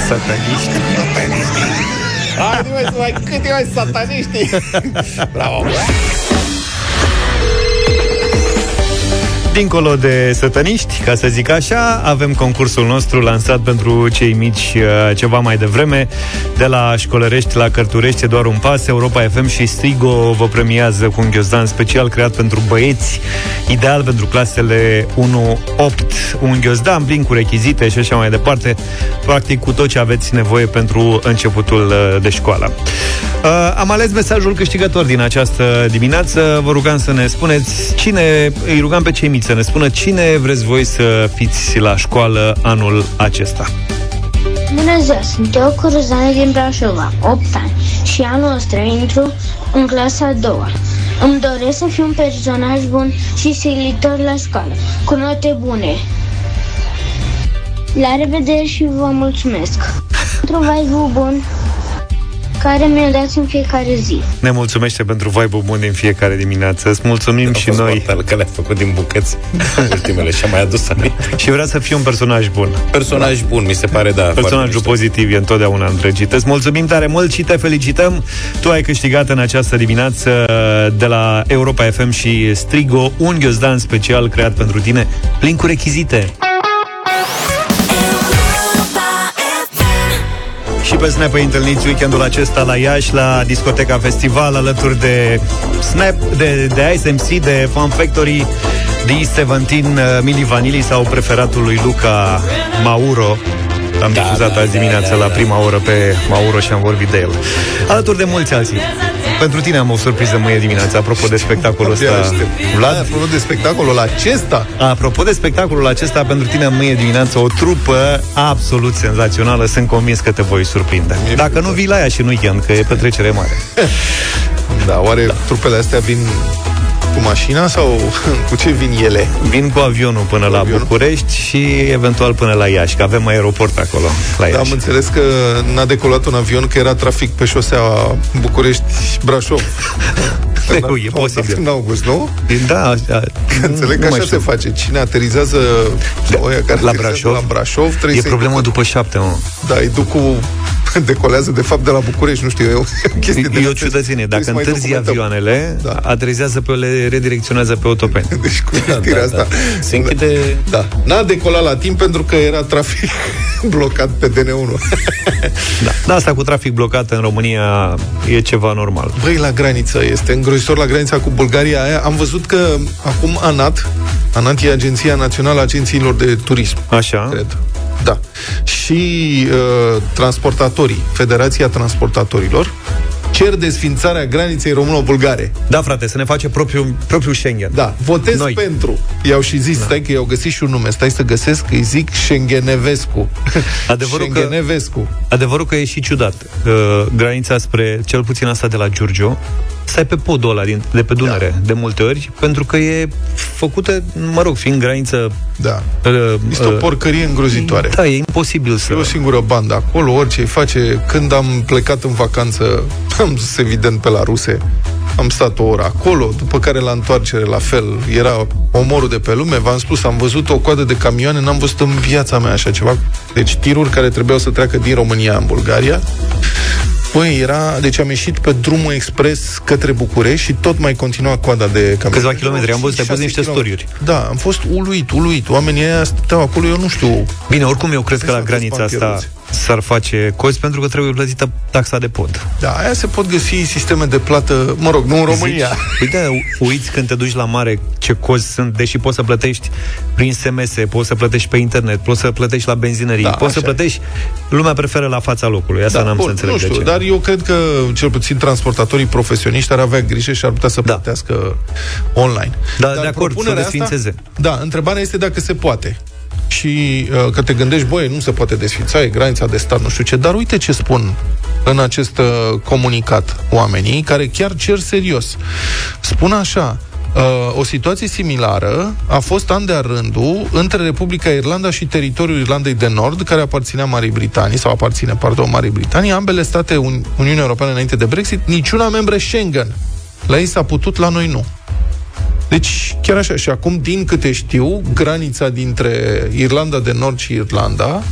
Sataniști. Hai, mă, să mai câte mai sataniști. Bravo. Dincolo de sătăniști, ca să zic așa, avem concursul nostru lansat pentru cei mici uh, ceva mai devreme. De la școlărești la cărturești, e doar un pas. Europa FM și Strigo vă premiază cu un ghiozdan special creat pentru băieți, ideal pentru clasele 1-8. Un ghiozdan plin cu rechizite și așa mai departe. Practic cu tot ce aveți nevoie pentru începutul uh, de școală. Uh, am ales mesajul câștigător din această dimineață. Vă rugam să ne spuneți cine, îi rugam pe cei mici să ne spună cine vreți voi să fiți la școală anul acesta. Bună ziua, sunt eu Curuzane din Brașova, 8 ani și anul ăsta intru în clasa a doua. Îmi doresc să fiu un personaj bun și silitor la școală, cu note bune. La revedere și vă mulțumesc. Pentru vibe bun care mi-o dați în fiecare zi. Ne mulțumește pentru vibe bun din fiecare dimineață. Îți mulțumim și noi. Că le-a făcut din bucăți ultimele și a mai adus aminte. și vrea să fie un personaj bun. Personaj da. bun, mi se pare, da. Personajul pozitiv e întotdeauna întregit. Îți mulțumim tare mult și te felicităm. Tu ai câștigat în această dimineață de la Europa FM și Strigo un ghiozdan special creat pentru tine, plin cu rechizite. Pe Snap îi întâlniți weekendul acesta la Iași, la discoteca festival, alături de Snap, de, de Ice MC, de Fun Factory, D17, Mili Vanilli sau preferatul lui Luca Mauro. Am da, difuzat da, azi dimineața da, da, la prima oră pe Mauro și am vorbit de el. Alături de mulți alții. Pentru tine am o surpriză mâine dimineața, apropo de spectacolul ăsta. Vlad, apropo de spectacolul acesta. Apropo de spectacolul acesta, pentru tine mâine dimineața o trupă absolut senzațională. Sunt convins că te voi surprinde. Dacă nu vii la ea și în weekend, că e petrecere mare. Da, oare da. trupele astea vin cu mașina sau cu ce vin ele? Vin cu avionul până cu la avionul? București și eventual până la Iași, că avem aeroport acolo, la Iași. Da, am înțeles că n-a decolat un avion, că era trafic pe șosea București-Brașov. e posibil. În august, nu? Da, da. Înțeleg că așa se face. Cine aterizează de, oia care la Brașov, la Brașov trebuie e problemă după șapte, mă. Da, îi duc cu decolează de fapt de la București, nu știu, e o chestie de... E o ciudățenie. Dacă întârzi avioanele, da. aterizează pe le redirecționează pe autopeni. Deci cu da, da, asta... Da. Se închide... Da. N-a decolat la timp pentru că era trafic blocat pe DN1. da. da, asta cu trafic blocat în România e ceva normal. Băi, la graniță, este îngrozitor la granița cu Bulgaria aia. Am văzut că acum ANAT, ANAT e Agenția Națională a Agențiilor de Turism. Așa. Cred. Da. Și uh, transportatorii, Federația Transportatorilor, cer desfințarea graniței româno-bulgare. Da, frate, să ne face propriul, propriul Schengen. Da, votez Noi. pentru. I-au și zis, da. stai că i-au găsit și un nume, stai să găsesc, îi zic Schengenevescu. Adevărul Schengenevescu. Că, adevărul că e și ciudat. Uh, granița spre, cel puțin asta de la Giurgio, stai pe podul ăla din, de pe Dunăre, da. de multe ori, pentru că e făcută, mă rog, fiind graniță... Da. Uh, este uh, o porcărie îngrozitoare. Da, e imposibil să... E o singură bandă acolo, orice îi face. Când am plecat în vacanță, am zis evident pe la ruse, am stat o oră acolo, după care la întoarcere la fel, era omorul de pe lume, v-am spus, am văzut o coadă de camioane, n-am văzut în viața mea așa ceva. Deci tiruri care trebuiau să treacă din România în Bulgaria, Păi, era... Deci am ieșit pe drumul expres către București și tot mai continua coada de camioane. Câțiva kilometri. Am văzut, ai pus niște storiuri. Da, am fost uluit, uluit. Oamenii ăia stăteau acolo, eu nu știu... Bine, oricum eu cred că la granița asta... Pierduți s-ar face cozi pentru că trebuie plătită taxa de pod. Da, aia se pot găsi sisteme de plată, mă rog, nu în România. Zici, uite, uiți când te duci la mare ce cozi sunt, deși poți să plătești prin SMS, poți să plătești pe internet, poți să plătești la benzinării, da, poți să plătești, lumea preferă la fața locului. Asta da, n-am bun, să înțeleg nu știu, de ce. dar eu cred că cel puțin transportatorii profesioniști ar avea grijă și ar putea să da. plătească online. Da, dar de acord, să desfințeze. Da, întrebarea este dacă se poate și uh, că te gândești, băi, nu se poate desfința, e granița de stat, nu știu ce, dar uite ce spun în acest uh, comunicat oamenii care chiar cer serios. Spun așa, Uh, o situație similară a fost an de rândul între Republica Irlanda și teritoriul Irlandei de Nord, care aparținea Marii Britanii, sau aparține, pardon, Marii Britanii, ambele state Un- Uniunea Europeană înainte de Brexit, niciuna membre Schengen. La ei s-a putut, la noi nu. Deci, chiar așa, și acum, din câte știu, granița dintre Irlanda de Nord și Irlanda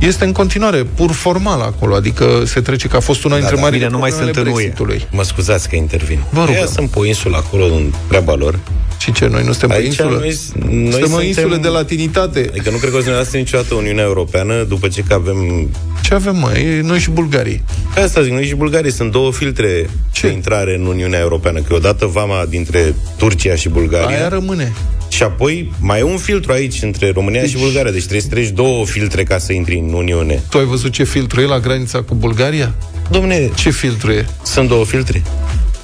este în continuare pur formal acolo, adică se trece că a fost una dintre da, marile bine, nu mai probleme sunt ale în UE. Brexitului. Mă scuzați că intervin. Vă rog. Ea sunt pe o insulă acolo, în treaba lor. Și ce, noi nu suntem pe Aici insulă? noi, noi suntem o suntem- insulă de latinitate. Adică nu cred că o să ne lasă niciodată Uniunea Europeană după ce că avem... Ce avem, mă? E noi și bulgarii. Pe asta zic, noi și Bulgarii sunt două filtre Ce? de intrare în Uniunea Europeană. Că odată vama dintre Turcia și Bulgaria... Aia rămâne. Și apoi mai e un filtru aici între România și Bulgaria. Deci trebuie să treci două filtre ca să intri în Uniune. Tu ai văzut ce filtru e la granița cu Bulgaria? Domne, Ce filtru e? sunt două filtre.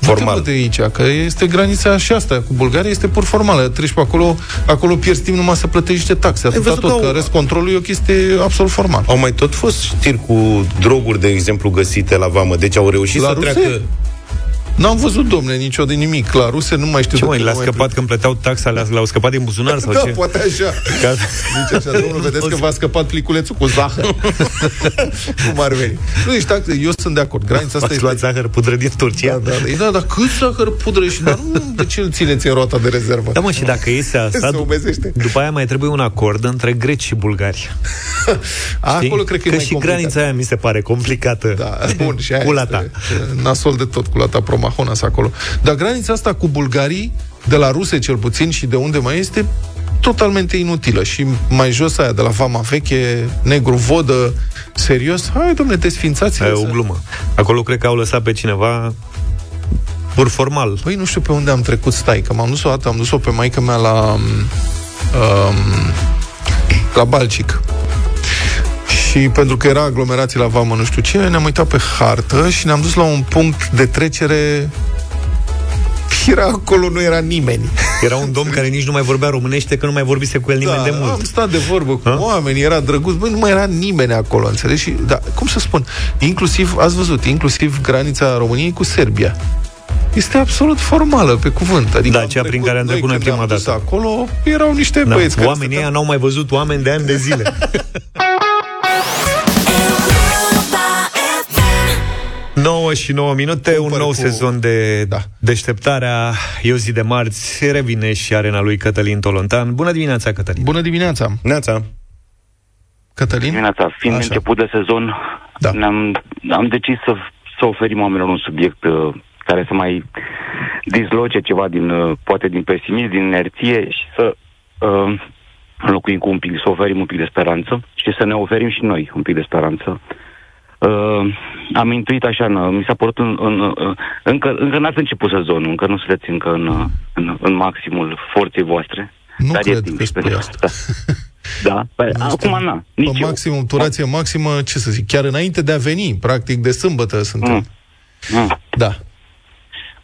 Formal. Formal. de aici, că este granița și asta cu Bulgaria, este pur formală. Treci pe acolo, acolo pierzi timp numai să plătești niște taxe. Atâta văzut tot, că că au- rest controlul e o chestie absolut formal. Au mai tot fost știri cu droguri, de exemplu, găsite la vamă. Deci au reușit La să ruse? treacă... N-am văzut, domne, nicio de nimic. La ruse nu mai știu Ce de mai, când le-a nu mai scăpat când plăteau taxa, le-a- le-au scăpat din buzunar sau Da, ce? poate așa. Ca... Zice așa, domnul, vedeți că v-a scăpat pliculețul cu zahăr. Cum ar veni? Nu, ești tax, eu sunt de acord. Granița asta Ați luat este... zahăr pudră din Turcia? Da, da, da, da, dar cât zahăr pudră și dar nu, de ce îl țineți în rota de rezervă? Da, mă, și dacă iese asta, Se umezește. după aia mai trebuie un acord între greci și bulgari. A, Știi? acolo cred că, e că mai și complicat. granița aia mi se pare complicată. Da, bun, și aia Culata. este nasol de tot, culata Promahonas acolo. Dar granița asta cu bulgarii, de la ruse cel puțin și de unde mai este, totalmente inutilă. Și mai jos aia, de la fama veche, negru, vodă, serios, hai, domne, desfințați Aia e o glumă. Acolo cred că au lăsat pe cineva pur formal. Păi nu știu pe unde am trecut, stai, că m-am dus o dată, am dus-o pe maica mea la um, la Balcic. Și pentru că era aglomerație la vamă, nu știu ce, ne-am uitat pe hartă și ne-am dus la un punct de trecere era acolo, nu era nimeni. Era un domn care nici nu mai vorbea românește, că nu mai vorbise cu el nimeni de mult. am stat de vorbă cu Ha? oameni, era drăguț, băi, nu mai era nimeni acolo, înțelegi? Și, da, cum să spun, inclusiv, ați văzut, inclusiv granița României cu Serbia. Este absolut formală, pe cuvânt. Adică Da, am cea prin care am trecut noi când prima ne-am dus dată. acolo, erau niște Da, băieți care oamenii ăia n-au mai văzut oameni de ani de zile. 9 și 9 minute, un nou cu- sezon de Da. deșteptarea. E o zi de marți, revine și arena lui Cătălin Tolontan. Bună dimineața, Cătălin! Bună dimineața! Neața. Cătălin? Dimineața, fiind Așa. început de sezon, Da. ne-am, am decis să, să oferim oamenilor un subiect uh, care să mai dizloce ceva din, uh, poate din pesimism, din inerție și să uh, înlocuim cu un pic, să oferim un pic de speranță și să ne oferim și noi un pic de speranță. Uh, am intuit așa, în- mi s-a părut în, în, uh, încă, încă n-ați început sezonul, încă nu sunteți încă în, uh, în, în maximul forței voastre. Nu dar e cred timp că și spui pentru asta. Da, păi, acum na, nici Pe eu. maximum, turație maximă, ce să zic, chiar înainte de a veni, practic de sâmbătă suntem. Mm. Mm. Da,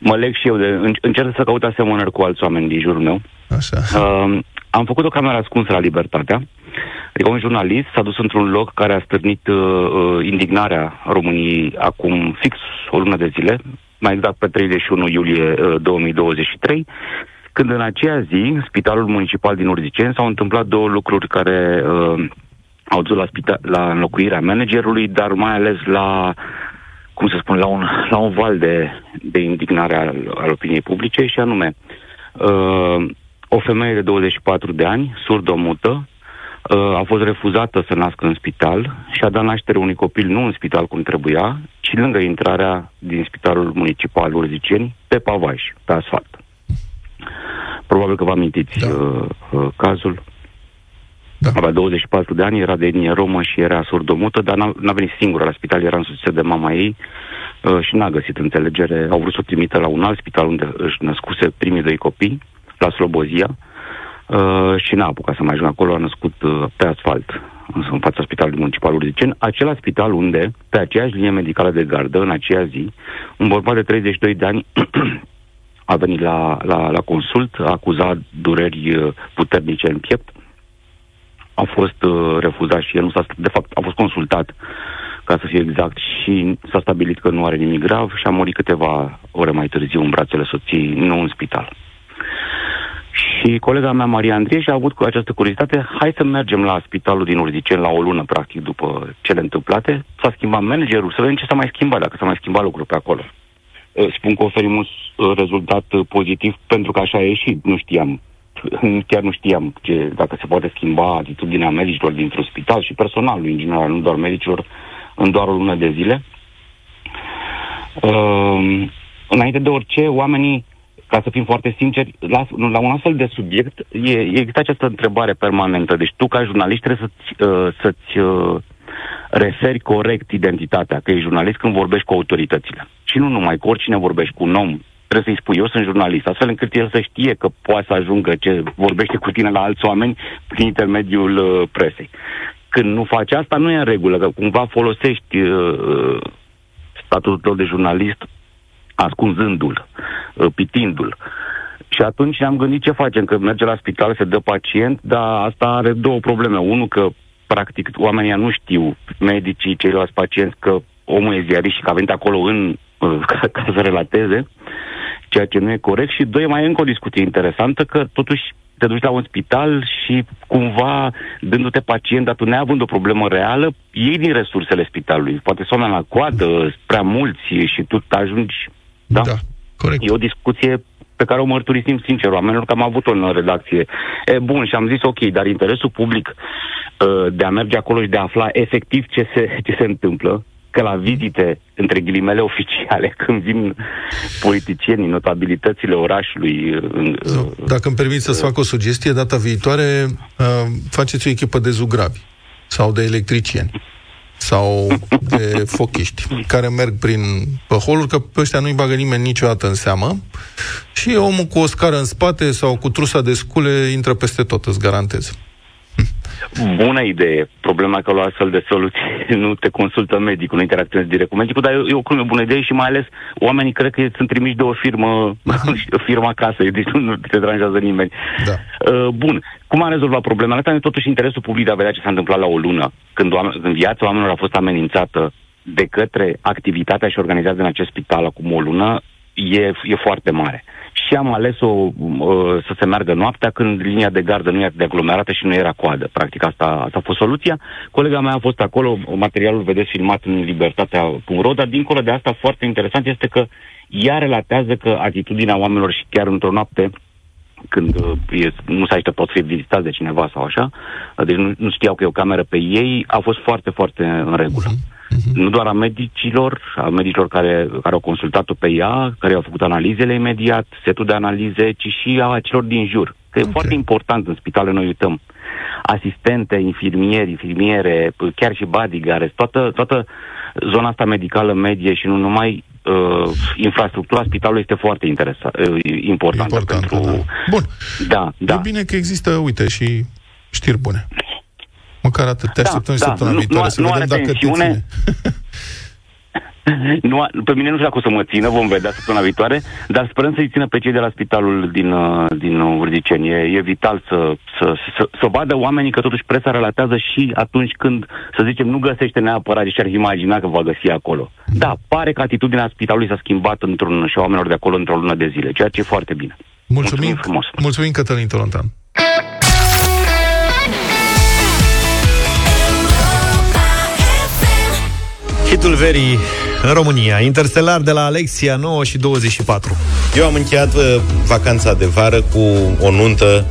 Mă leg și eu, de, în, încerc să caut asemănări cu alți oameni din jurul meu. așa. Uh, am făcut o cameră ascunsă la Libertatea. Adică un jurnalist s-a dus într-un loc care a stârnit uh, uh, indignarea României acum fix o lună de zile, mai exact pe 31 iulie uh, 2023, când în aceea zi, în Spitalul Municipal din Urziceni, s-au întâmplat două lucruri care uh, au dus la, spita- la înlocuirea managerului, dar mai ales la cum să spun, la un, la un val de, de indignare al, al opiniei publice și anume uh, o femeie de 24 de ani, surdomută, uh, a fost refuzată să nască în spital și a dat naștere unui copil nu în spital cum trebuia, ci lângă intrarea din spitalul municipal Urziceni, pe pavaj, pe asfalt. Probabil că vă amintiți Da. uh, uh, cazul. Da. Avea 24 de ani, era de etnie romă și era surdomută, dar n-a, n-a venit singură la spital, era însuțită de mama ei uh, și n-a găsit înțelegere. Au vrut să o trimită la un alt spital unde își născuse primii doi copii, la Slobozia, uh, și n-a apucat să mai ajungă acolo, a născut uh, pe asfalt, însă în fața spitalului municipal Urziceni, acela spital unde, pe aceeași linie medicală de gardă, în aceea zi, un bărbat de 32 de ani a venit la, la, la consult, a acuzat dureri uh, puternice în piept, a fost uh, refuzat și el nu s-a, de fapt a fost consultat ca să fie exact și s-a stabilit că nu are nimic grav și a murit câteva ore mai târziu în brațele soției, nu în spital. Și colega mea, Maria Andrie, și-a avut cu această curiozitate, hai să mergem la spitalul din Urziceni la o lună, practic, după cele întâmplate. S-a schimbat managerul, să vedem ce s-a mai schimbat, dacă s-a mai schimbat lucruri pe acolo. uh, spun că oferim un uh, rezultat uh, pozitiv pentru că așa a ieșit. Nu știam chiar nu știam ce, dacă se poate schimba atitudinea medicilor dintr-un spital și personalului în general, nu doar medicilor, în doar o lună de zile. Uh, înainte de orice, oamenii, ca să fim foarte sinceri, la, la un astfel de subiect e, există această întrebare permanentă. Deci tu, ca jurnalist, trebuie să-ți, uh, să-ți uh, referi corect identitatea, că ești jurnalist când vorbești cu autoritățile. Și nu numai, cu oricine vorbești, cu un om, trebuie să-i spui, eu sunt jurnalist, astfel încât el să știe că poate să ajungă ce vorbește cu tine la alți oameni prin intermediul uh, presei. Când nu faci asta, nu e în regulă, că cumva folosești uh, statutul tău de jurnalist ascunzându-l, uh, pitindu-l. Și atunci ne-am gândit ce facem, că merge la spital, se dă pacient, dar asta are două probleme. Unul, că practic oamenii nu știu, medicii, ceilalți pacienți, că omul e ziarist și că a venit acolo în, uh, ca, ca să relateze, ceea ce nu e corect. Și doi, mai e încă o discuție interesantă, că totuși te duci la un spital și cumva, dându-te pacient, dar tu neavând o problemă reală, iei din resursele spitalului. Poate sunt la coadă, prea mulți și tu ajungi... Da, da corect. E o discuție pe care o mărturisim sincer oamenilor, că am avut-o în redacție. E bun, și am zis ok, dar interesul public uh, de a merge acolo și de a afla efectiv ce se, ce se întâmplă, că la vizite, între ghilimele oficiale, când vin politicienii, notabilitățile orașului... Uh, Dacă îmi permit să-ți fac o sugestie, data viitoare uh, faceți o echipă de zugravi sau de electricieni sau de fochiști care merg prin păholuri, că pe ăștia nu-i bagă nimeni niciodată în seamă și omul cu o scară în spate sau cu trusa de scule intră peste tot, îți garantez. Bună idee. Problema e că la astfel de soluții nu te consultă medicul, nu interacționezi direct cu medicul, dar e o, o bună idee și mai ales oamenii cred că sunt trimiși de o firmă, firma acasă, deci nu te deranjează nimeni. Da. Uh, bun. Cum am rezolvat problema asta? Totuși interesul public de a vedea ce s-a întâmplat la o lună, când, oameni, când viața oamenilor a fost amenințată de către activitatea și organizată în acest spital acum o lună, e, e foarte mare și am ales-o uh, să se meargă noaptea când linia de gardă nu era de aglomerată și nu era coadă. Practic asta, asta a fost soluția. Colega mea a fost acolo, materialul vedeți filmat în libertatea.ro, dar dincolo de asta foarte interesant este că ea relatează că atitudinea oamenilor și chiar într-o noapte când uh, e, nu se aștept pot fi vizitați de cineva sau așa, deci nu, nu știau că e o cameră pe ei, a fost foarte, foarte în regulă. Uh-huh. Uh-huh. Nu doar a medicilor, a medicilor care, care au consultat-o pe ea, care au făcut analizele imediat, setul de analize, ci și a celor din jur. Că okay. e foarte important în spitale, noi uităm. Asistente, infirmieri, infirmiere, chiar și bodyguards, toată, toată zona asta medicală medie și nu numai uh, infrastructura spitalului este foarte interesa, uh, importantă Important, pentru... Da. Bun. Da, da. E bine că există, uite, și știri bune. Măcar atât. Te Da, așteptăm da, săptămâna nu- viitoare nu- să nu vedem are dacă te tensiune. ține. Nu, a- pe mine nu știu dacă o să mă țină, vom vedea săptămâna viitoare, dar sperăm să-i țină pe cei de la spitalul din, uh, din Urziceni. E, e vital să, să, să, să vadă oamenii că totuși presa relatează și atunci când, să zicem, nu găsește neapărat și ar imagina că va găsi acolo. Da, pare că atitudinea spitalului s-a schimbat într-un, și a oamenilor de acolo într-o lună de zile, ceea ce e foarte bine. Mulțumim, frumos. mulțumim Cătălin Tolontan. Hitul verii în România. Interstellar de la Alexia 9 și 24. Eu am încheiat uh, vacanța de vară cu o nuntă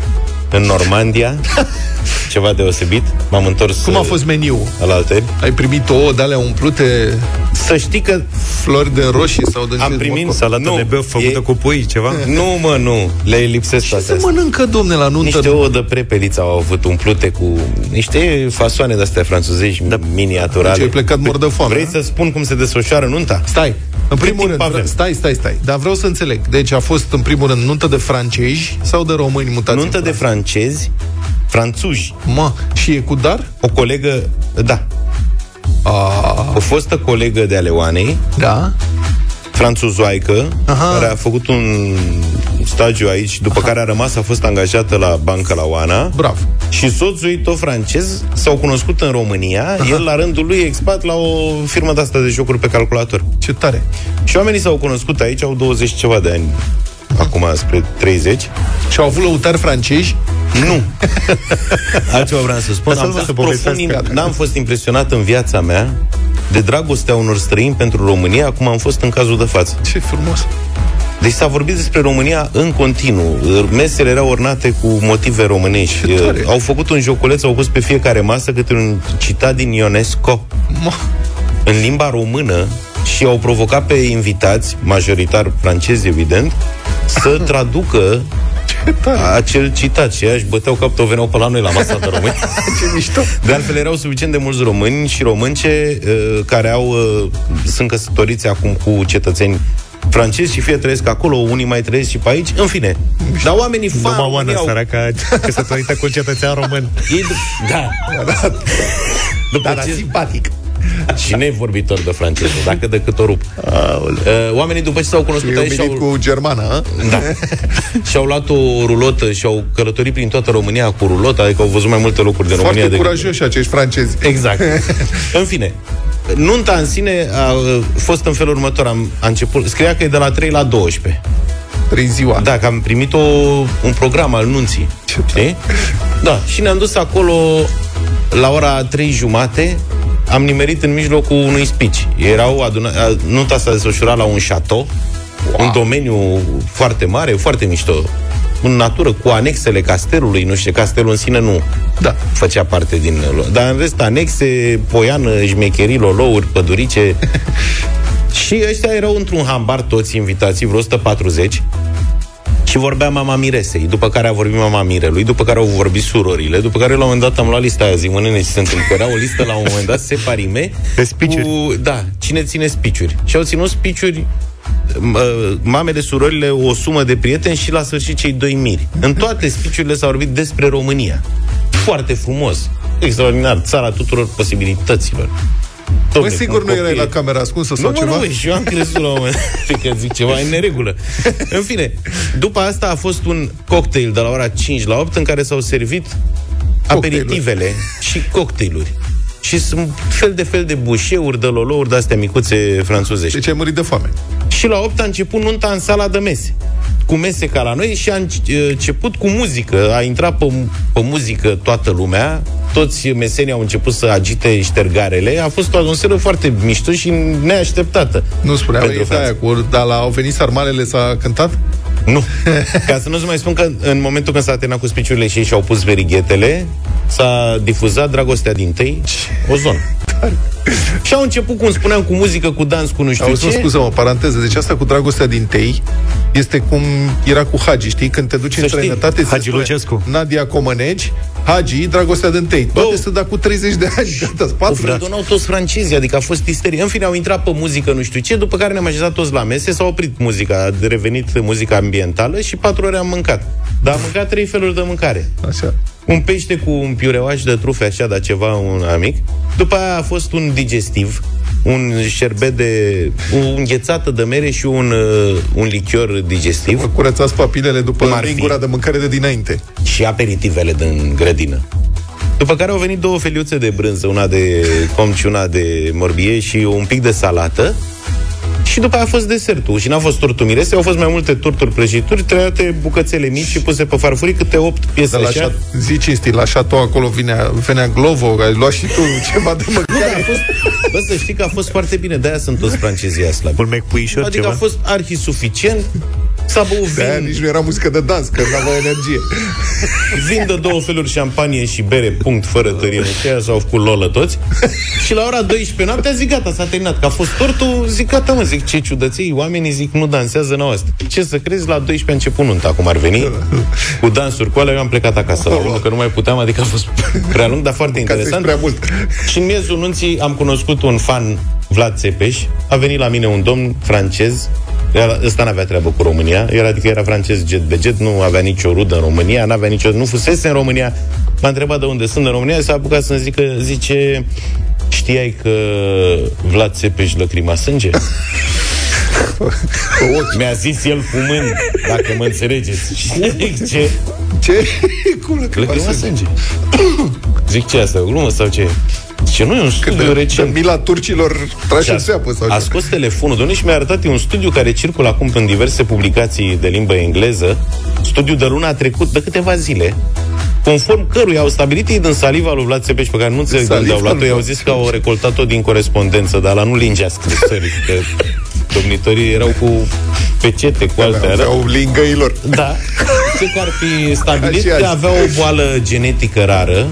în Normandia. Ceva deosebit. M-am întors Cum a uh, fost meniul? la alteri. Ai primit ouă de alea umplute Să știi că flori de roșii sau de am ce primit mă- Salată nu, de băf făcută e- cu pui, ceva? Nu, mă, nu. Le lipsesc Ce toate se astea. mănâncă, domne, la nuntă? Niște ouă de prepeliță au avut umplute cu niște fasoane de-astea franțuzești da. miniaturale. Deci ai plecat mor de foame, Vrei a? să spun cum se desfășoară nunta? Stai, în primul timp rând, avem? vre- stai, stai, stai. Dar vreau să înțeleg. Deci a fost, în primul rând, nuntă de francezi sau de români mutați Nuntă în de Franța? francezi, franțuji. Mă, și e cu dar? O colegă, da, A, o fostă colegă de ale Oanei, da? franțuzoaică, Aha. care a făcut un stagiu aici, după care a rămas, a fost angajată la bancă la Oana. Bravo. Și soțul ei, tot francez, s-au cunoscut în România, Aha. el la rândul lui e expat la o firmă de asta de jocuri pe calculator. Ce tare. Și oamenii s-au cunoscut aici, au 20 ceva de ani, acum spre 30. Și au avut lăutari francezi? Nu. Altceva vreau să spun. Lasă-l, Am mă, fost să profund, povestească. im- n-am fost impresionat în viața mea de dragostea unor străini pentru România, cum am fost în cazul de față. Ce frumos! Deci s-a vorbit despre România în continuu. Mesele erau ornate cu motive românești. Au făcut un joculeț, au pus pe fiecare masă câte un citat din Ionesco în limba română și au provocat pe invitați, majoritar francezi, evident, să traducă acel citat și își băteau capul, veneau pe la noi la masa de români. Ce mișto! De altfel erau suficient de mulți români și românce uh, care au uh, sunt căsătoriți acum cu cetățeni francezi și fie trăiesc acolo, unii mai trăiesc și pe aici, în fine. Dar oamenii fan Numai Oana, au... săraca, căsătorită cu cetățean român. Ei, da. După Dar ce... simpatic. Și nevorbitor de franceză, dacă de cât o rup. Uh, oamenii după ce s-au cunoscut E aici și-au... și-au, cu germană, a? da, și-au luat o rulotă și au călătorit prin toată România cu rulota, adică au văzut mai multe locuri din România. Foarte decât- curajoși acești francezi. Exact. în fine, nunta în sine a uh, fost în felul următor. Am, a început, scria că e de la 3 la 12. Trei ziua. Da, că am primit o, un program al nunții. Știi? Da, și ne-am dus acolo la ora 3 jumate, am nimerit în mijlocul unui speech. Erau aduna, a- nunta s-a desfășurat la un chateau, wow. un domeniu foarte mare, foarte mișto în natură, cu anexele castelului, nu știu, castelul în sine nu da. făcea parte din... Dar în rest, anexe, poiană, șmecherii, lolouri, pădurice... și ăștia erau într-un hambar toți invitații, vreo 140, și vorbea mama Miresei, după care a vorbit mama Mirelui, după care au vorbit surorile, după care la un moment dat am luat lista aia, zic, mănâne, ce se întâmplă. Era o listă la un moment dat separime. Pe spiciuri. Cu, da, cine ține spiciuri. Și au ținut spiciuri m- mamele, surorile, o sumă de prieteni și la sfârșit cei doi miri. În toate spiciurile s-a vorbit despre România. Foarte frumos. Extraordinar. Țara tuturor posibilităților. Mă, Dom'le, sigur cu nu erai copii. la camera ascunsă Nu, sau mă, ceva? nu, băi, și eu am crezut la un moment dat că zic ceva în neregulă. În fine, după asta a fost un cocktail de la ora 5 la 8 în care s-au servit aperitivele și cocktailuri. Și sunt fel de fel de bușeuri, de lolouri, de astea micuțe franțuzești. Deci ai murit de foame. Și la 8 a început nunta în sala de mese. Cu mese ca la noi și a înce- început cu muzică. A intrat pe, pe muzică toată lumea. Toți mesenii au început să agite ștergarele. A fost o atmosferă foarte mișto și neașteptată. Nu spuneam, Pentru e de aia cu, dar la au venit sarmalele s-a cântat? Nu. Ca să nu-ți mai spun că în momentul când s-a terminat cu spiciurile și ei și-au pus verighetele, s-a difuzat dragostea din tăi, o zonă. și au început, cum spuneam, cu muzică, cu dans, cu nu știu Auzi, ce. scuză o paranteză. Deci asta cu dragostea din tei este cum era cu Hagi, știi? Când te duci Să în știi, străinătate, se Hagi spune Lucescu. Nadia Comăneci, Hagi, dragostea din tei. Toate se da cu 30 de ani. Gata, O spate. fredonau toți francezii, adică a fost isterie. În fine, au intrat pe muzică, nu știu ce, după care ne-am așezat toți la mese, s-a oprit muzica, a revenit muzica ambientală și patru ore am mâncat. Dar am mâncat trei feluri de mâncare. Așa. Un pește cu un piureuaș de trufe, așa, dar ceva, un amic. După aia a fost un digestiv, un șerbet de... o înghețată de mere și un, uh, un lichior digestiv. Vă curățați papilele după Cum ar fi? lingura de mâncare de dinainte. și aperitivele din grădină. După care au venit două feliuțe de brânză, una de com și una de morbie și un pic de salată. Și după aia a fost desertul. Și n-a fost tortul mirese, au fost mai multe torturi prăjituri, trăiate bucățele mici și puse pe farfurii câte opt piese De la așa. șat, zi cinstit, la șatou acolo vinea, venea Glovo, ai luat și tu ceva de Nu, dar mâncare. a fost, bă, să știi că a fost foarte bine, de-aia sunt toți francezii aia slabi. Un mec puișor, Adică ceva? a fost arhi suficient, s-a băut De aia vin, nici nu era muzică de dans, că nu avea energie. Vin de două feluri șampanie și bere, punct, fără tărie în cheia, s-au făcut lolă toți. și la ora 12 noaptea zic, gata, s-a terminat. Că a fost tortul, zic, gata, mă, zic, ce ciudății, oamenii zic, nu dansează, n-au asta. Ce să crezi, la 12 a început nunta, cum ar veni, cu dansuri cu alea, eu am plecat acasă la urmă, că nu mai puteam, adică a fost prea lung, dar foarte Mâncați interesant. prea mult. Și în miezul nunții am cunoscut un fan, Vlad Țepeș. A venit la mine un domn francez, era, ăsta n-avea treabă cu România, era, adică era francez jet de jet, nu avea nicio rudă în România, n-avea nicio, nu fusese în România. M-a întrebat de unde sunt în România, s-a apucat să-mi zică, zice, știai că Vlad Țepeș lăcrima sânge? Mi-a zis el fumând, dacă mă înțelegeți. Și zic, ce? Ce? Cum lăcrima Lăcrima sânge? sânge. Zic, ce asta, o glumă sau ce? Ce nu e un studiu De, recent. de mila turcilor trași în Și a- seapă sau a ce? scos telefonul, domnule, și mi-a arătat e un studiu care circulă acum în diverse publicații de limbă engleză, studiu de luna trecut, de câteva zile, conform căruia au stabilit ei din saliva lui Vlad Țepeș, pe care nu înțeleg de unde Saliva au luat-o, lui i-au Vlad zis că au recoltat-o din corespondență, dar la nu lingea scrisorii, că domnitorii erau cu pecete, cu alte Aveau lingăilor. Da. Ce că ar fi stabilit Așa că azi. avea o boală genetică rară,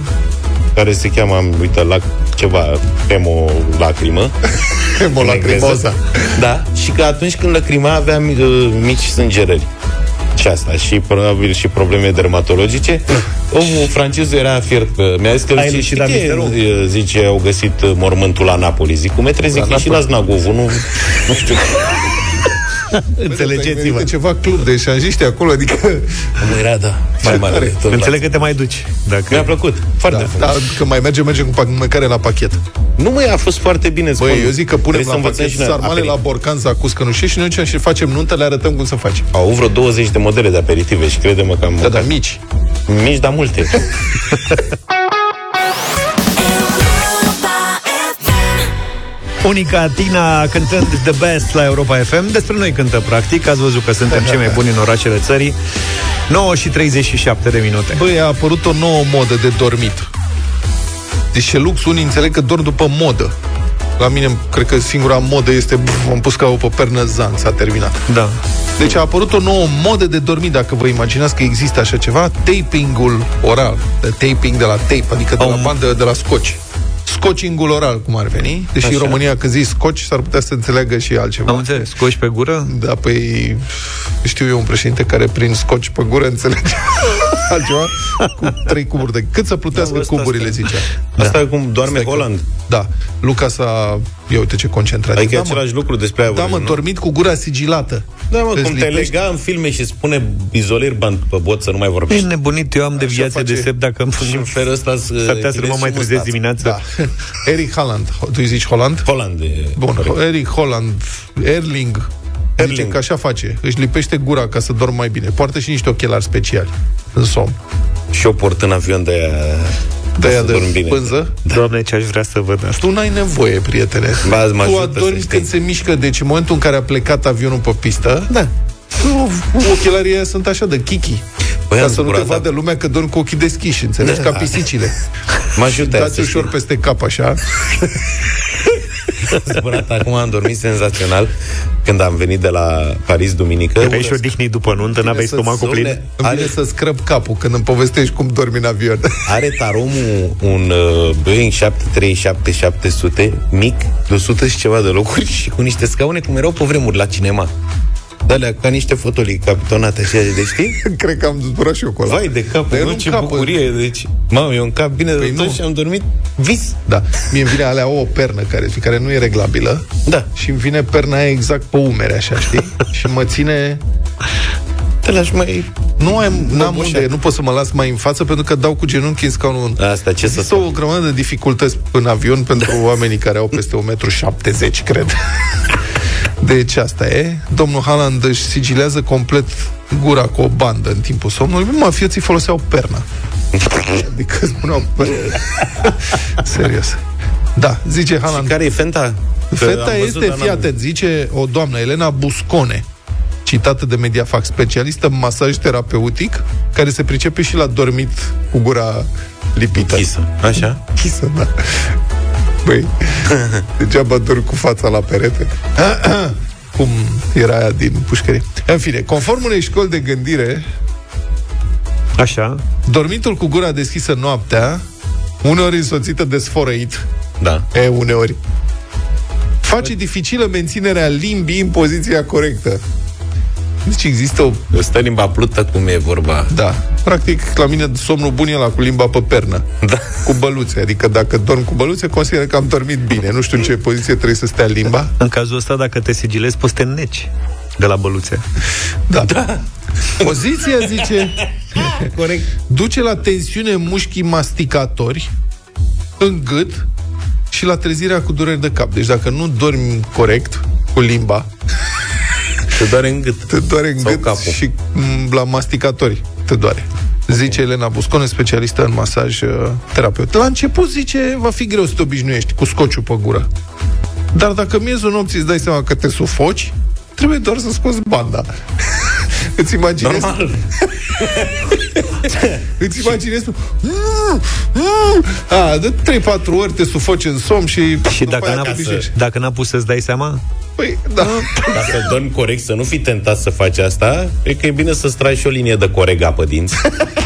care se cheamă, am uitat, la ceva, hemolacrimă. Hemolacrimoza. Da, și că atunci când lăcrima avea mi- uh, mici sângerări. Și asta, și probabil și probleme dermatologice. Omul francezul era fiert că mi-a zis că Ai zice, elucidat știi misterul? că, e, zice, au găsit uh, mormântul la Napoli. Zic, cum metre, zic, La e și la Napoli. Znagovul, nu, nu știu. Înțelegeți-vă. ceva club de șanjiști acolo, adică... Cum era, da, mai mare. tare. tot Înțeleg că te mai duci. Dacă... Mi-a plăcut, foarte Da, frumos. da, că mai merge, merge cu pac- mâncare la pachet. Nu mai a fost foarte bine, spun. Băi, eu zic că punem Trebuie să la învățăm pachet și noi sarmale la aperitiv. borcan, zacus, cănușe și noi ce și facem nuntă, le arătăm cum să faci. Au avut vreo 20 de modele de aperitive și crede-mă că am Da, mâncat. dar mici. Mici, dar multe. Unica Tina cântând The Best la Europa FM Despre noi cântă practic Ați văzut că suntem cei mai buni în orașele țării 9 și 37 de minute Băi, a apărut o nouă modă de dormit. Deci lux, unii înțeleg că dorm după modă. La mine, cred că singura modă este bf, am pus ca o pe pernă zanț, s-a terminat. Da Deci a apărut o nouă modă de dormit, dacă vă imaginați că există așa ceva, tapingul oral, de taping de la tape, adică de la bandă de la scoci. Scotchingul oral, cum ar veni. Deși Așa. în România, când zici scoci, s-ar putea să înțeleagă și altceva. Am înțeles, scoși pe gură? Da, păi știu eu un președinte care prin scoci pe gură înțelege altceva cu trei cuburi de... Cât să plutească Da, ăsta, cuburile, asta. zicea. Asta e cum doarme Holland. Da. Luca s-a... Ia uite ce concentrat. Adică e da, mă. același lucru despre aia Da, mă, vorbim, nu? dormit cu gura sigilată. Da, mă, Îți cum te lipești- lega în filme și spune izoler band pe bot să nu mai E vorbești. nebunit, eu am deviație face. de sept dacă Și în felul ăsta să S-ar putea să nu mă mai trezesc dimineața Da. Eric Holland. Tu îi zici Holland? Holland e Bun, corect. Eric Holland, Erling, Zice Erling. că așa face. Își lipește gura ca să dorm mai bine. Poartă și niște ochelari speciali în somn. Și eu port în avion de aia De aia să de dorm bine. pânză. Doamne, ce aș vrea să văd asta Tu n-ai nevoie, prietene. Ba, mă tu ajută, adormi să știi. când se mișcă. Deci în momentul în care a plecat avionul pe pistă, Da. tu, ochelarii ăia sunt așa de kiki. Băi, ca am să nu te zburat, vadă lumea că dormi cu ochii deschiși, înțelegi? Da, Ca da. pisicile. Mă ajută aia, Dați să ușor știi. peste cap, așa. Zburat, acum am dormit senzațional când am venit de la Paris duminică. Erai și odihnit după nuntă, n-aveai să- stomacul plin Domne, Îmi vine are, să scrăp capul când îmi povestești cum dormi în avion. are taromul un uh, Boeing 737-700 mic, de 100 și ceva de locuri și cu niște scaune cum erau pe vremuri la cinema. Alea ca niște fotolii capitonate așa de știi? Cred că am zburat și eu cu ăla. Vai de cap, Dar eu nu nu ce cap, bucurie, deci, mamă, eu în cap bine Păi de tot nu. și am dormit vis. Da. Mie îmi vine alea o pernă care, care nu e reglabilă Da. și îmi vine perna aia exact pe umere, așa, știi? și mă ține... Te lași mai... Nu am, n-am Boboșat. unde, nu pot să mă las mai în față pentru că dau cu genunchi în scaunul. Asta, ce să Există o grămadă de dificultăți în avion pentru oamenii care au peste 1,70 m, cred. Deci asta e. Domnul Haaland își sigilează complet gura cu o bandă în timpul somnului. Mafioții foloseau perna. Adică spuneau perna. Serios. Da, zice Haaland. Care e fenta? Că Feta am văzut, este, dar fii n-am- atent, zice o doamnă, Elena Buscone, citată de Mediafax, specialistă în masaj terapeutic, care se pricepe și la dormit cu gura lipită. Chisă, așa? Chisă, da. Băi, degeaba dormi cu fața la perete. Cum era aia din pușcărie. În fine, conform unei școli de gândire, Așa dormitul cu gura deschisă noaptea, uneori însoțită de sfărăit, Da. E, uneori. Face dificilă menținerea limbii în poziția corectă. Deci există o... Stă limba plută cum e vorba. Da. Practic, la mine somnul bun e la cu limba pe pernă. Da. Cu băluțe. Adică dacă dorm cu băluțe, consider că am dormit bine. Nu știu în ce poziție trebuie să stea limba. În cazul ăsta, dacă te sigilezi, poți să te neci de la băluțe Da. da. Poziția, zice, Corect. duce la tensiune în mușchii masticatori, în gât și la trezirea cu dureri de cap. Deci dacă nu dormi corect cu limba, Te doare în gât. te doare în Sau gât capul. și m, la masticatori te doare. Zice Elena Buscone, specialistă în masaj uh, terapeut. La început, zice, va fi greu să te obișnuiești cu scociul pe gură. Dar dacă miezul nopții îți dai seama că te sufoci, trebuie doar să scoți banda. Îți imaginezi? Normal. Îți imaginezi tu A, de 3-4 ori te sufoci în somn și Și după dacă aia n-a, te obișnuiești. dacă n-a pus să-ți dai seama? Păi, da Dacă dormi corect, să nu fii tentat să faci asta, cred că e bine să-ți tragi și o linie de corega pe dinți.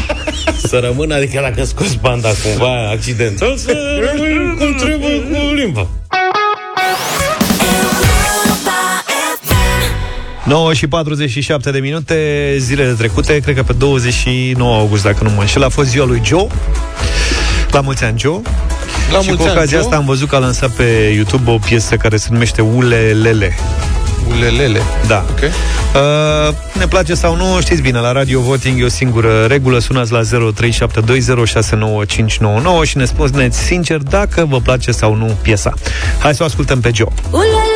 să rămână, adică dacă scoți banda cumva accidental, să rămâi cum trebuie cu limba. 9 și 47 de minute, zilele trecute, cred că pe 29 august, dacă nu mă înșel, a fost ziua lui Joe. La mulți ani, Joe. La și cu mulți ani, ocazia Joe. asta am văzut că a lansat pe YouTube o piesă care se numește Ulelele. Ulelele Da. Ok. Uh, ne place sau nu, știți bine, la Radio Voting e o singură regulă, sunați la 0372069599 și ne spuneți sincer dacă vă place sau nu piesa. Hai să o ascultăm pe Joe. Suntem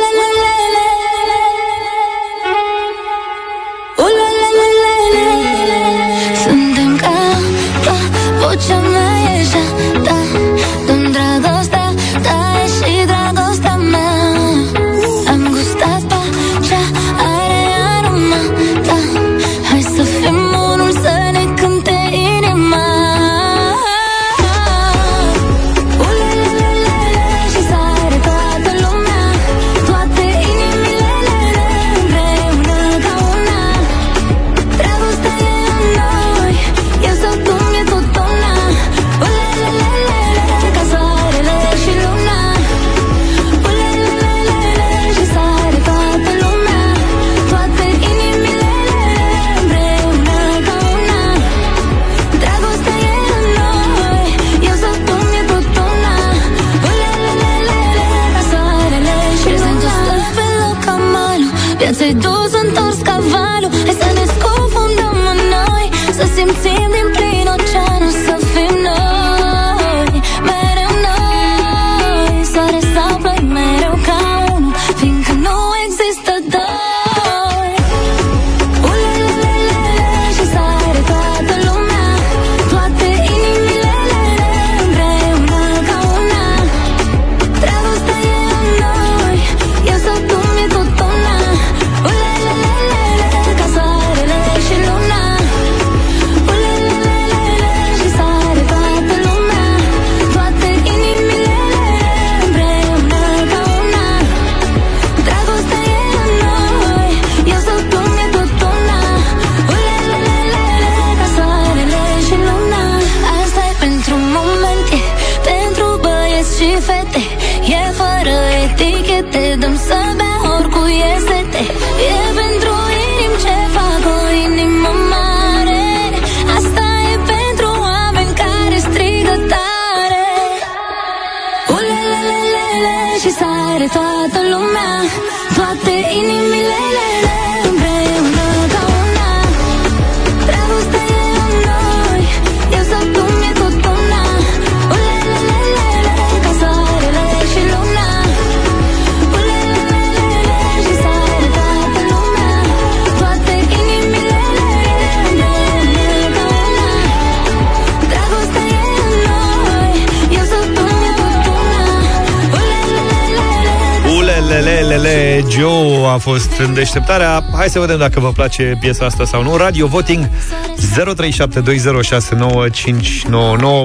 Ulelelelele, Joe a fost în deșteptarea. Hai să vedem dacă vă place piesa asta sau nu. Radio Voting 0372069599.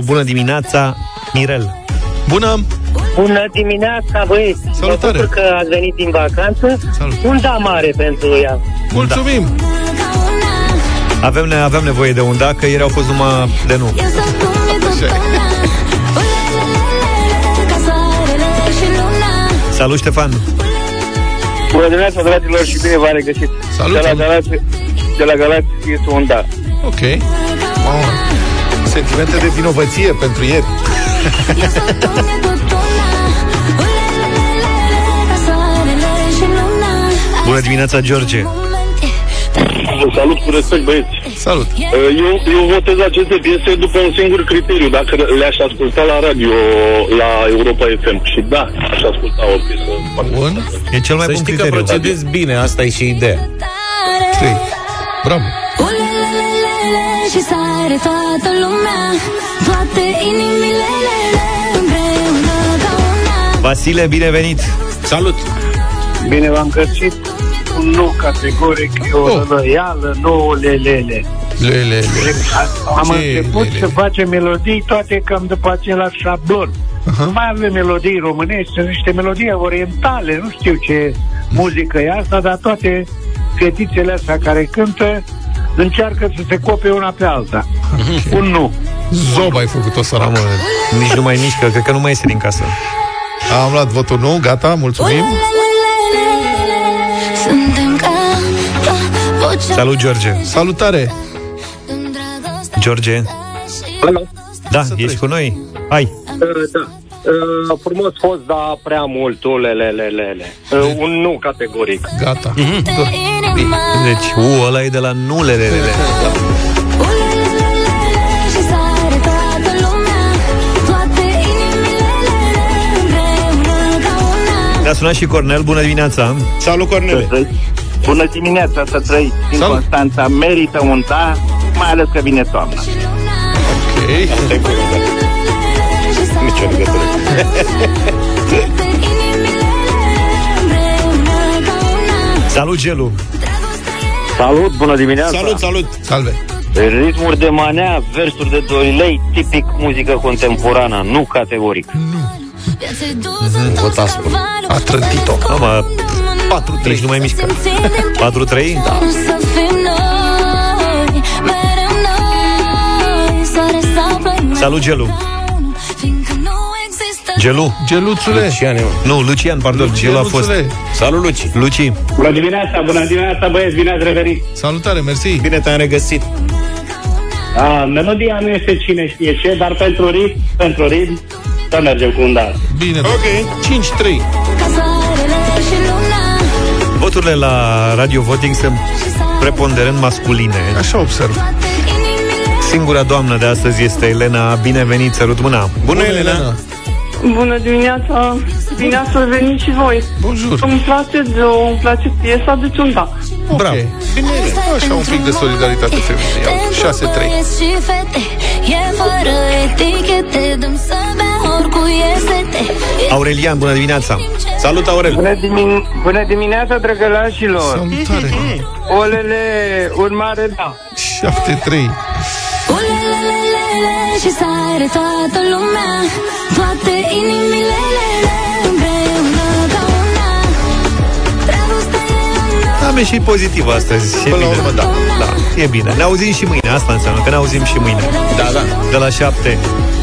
Bună dimineața, Mirel. Bună! Bună dimineața, băieți! Salutare! Mă bucur că ați venit din vacanță. Salut. Un da mare pentru ea. Mulțumim! Avem, ne- avem nevoie de un da, că ieri au fost numai de nu. Eu sau tu mi-e tot Așa e. una Ulelelele Ca soarele și luna Salut, Ștefan! Bună dimineața, dragilor, și bine v-am regăsit. Salut, De la salut. Galați, de la Galați este un da. Ok. Mamă. Sentimente de vinovăție pentru ieri. Eu sau tu mi-e tot una Ulelelele Ca soarele și luna Bună dimineața, George! Vă salut cu respect, băieți. Salut! Eu, eu votez aceste piese după un singur criteriu, dacă le-aș asculta la radio, la Europa FM. Și da, aș asculta o piesă. Bun. E cel mai Să bun știi că criteriu. procedezi bine, asta e și ideea. Trei. Bravo! Ulelelele și sare toată lumea Toate inimile împreună ca una Vasile, binevenit! Salut! Bine v-am găsit. Un un nu categoric, e o Oh. răială, nu lelele. Lele, Am Ce început lele? să facem melodii toate cam după același șablon. Nu mai avem melodii românești, sunt niște melodii orientale, nu știu ce muzică e asta, dar toate fetițele astea care cântă încearcă să se cope una pe alta. Un nu. Zob ai făcut-o sărac. Mamă, nici nu mai mișcă, cred că nu mai iese din casă. Am luat votul nou, gata, mulțumim. Suntem ca vocea Salut, George. Salutare. George. Alo? Da, ești cu noi? Hai. Uh, da. Uh, frumos fost, dar prea mult, ulelelelele. Uh, un nu categoric. Gata. Deci, u, ăla e de la nulelele. Ne-a sunat și Cornel, bună dimineața. Salut, Cornel. Bună dimineața, să trăiți din Constanța. Merită un da, mai ales că vine toamna. Ok. Nicio legătură. Salut, Gelu. Salut, bună dimineața! Salut, salut! Salve. Ritmuri de manea, versuri de doilei, tipic muzică contemporană, nu categoric. Votați A trântit-o. Mama, 4-3, nici nu mai mișcă. 4-3? Da. Să fim noi Mereu noi Soare sau plămâni Salut, Gelu. Fiindcă nu există Gelu. Geluțule. Lucian, eu. Nu, Lucian, pardon, Gelu a fost. Geluțule. Salut, Luci. Luci. Bună dimineața, bună dimineața, băieți, bine ați revenit! Salutare, mersi. Bine te-am regăsit. A, melodia nu este cine știe ce, dar pentru ritm, pentru ritm, să mergem cu un da. Bine. Ok. 5-3. Ca soarele și luna Voturile la Radio Voting sunt preponderent masculine. Așa observ. Singura doamnă de astăzi este Elena. Binevenit, sărut mâna. Bună, Elena. Bună dimineața! Bine ați venit și voi! Bonjour. Îmi place, de, îmi place piesa, deci un da. Bravo. Bine, așa un pic de solidaritate feminică. 6-3. Aurelian, bună dimineața. Salut, Aurel. Bună, dimin- bună dimineața, drăgălașilor! Salutare. Olele, un mare da! 7-3. Ulelelelele și sare toată lumea Toate inimile împreună ca una Dragostea e a Am ieșit pozitiv astăzi. E Până la bine. urmă, da. da. E bine. Ne auzim și mâine. Asta înseamnă că ne auzim și mâine. Da, da. De la 7.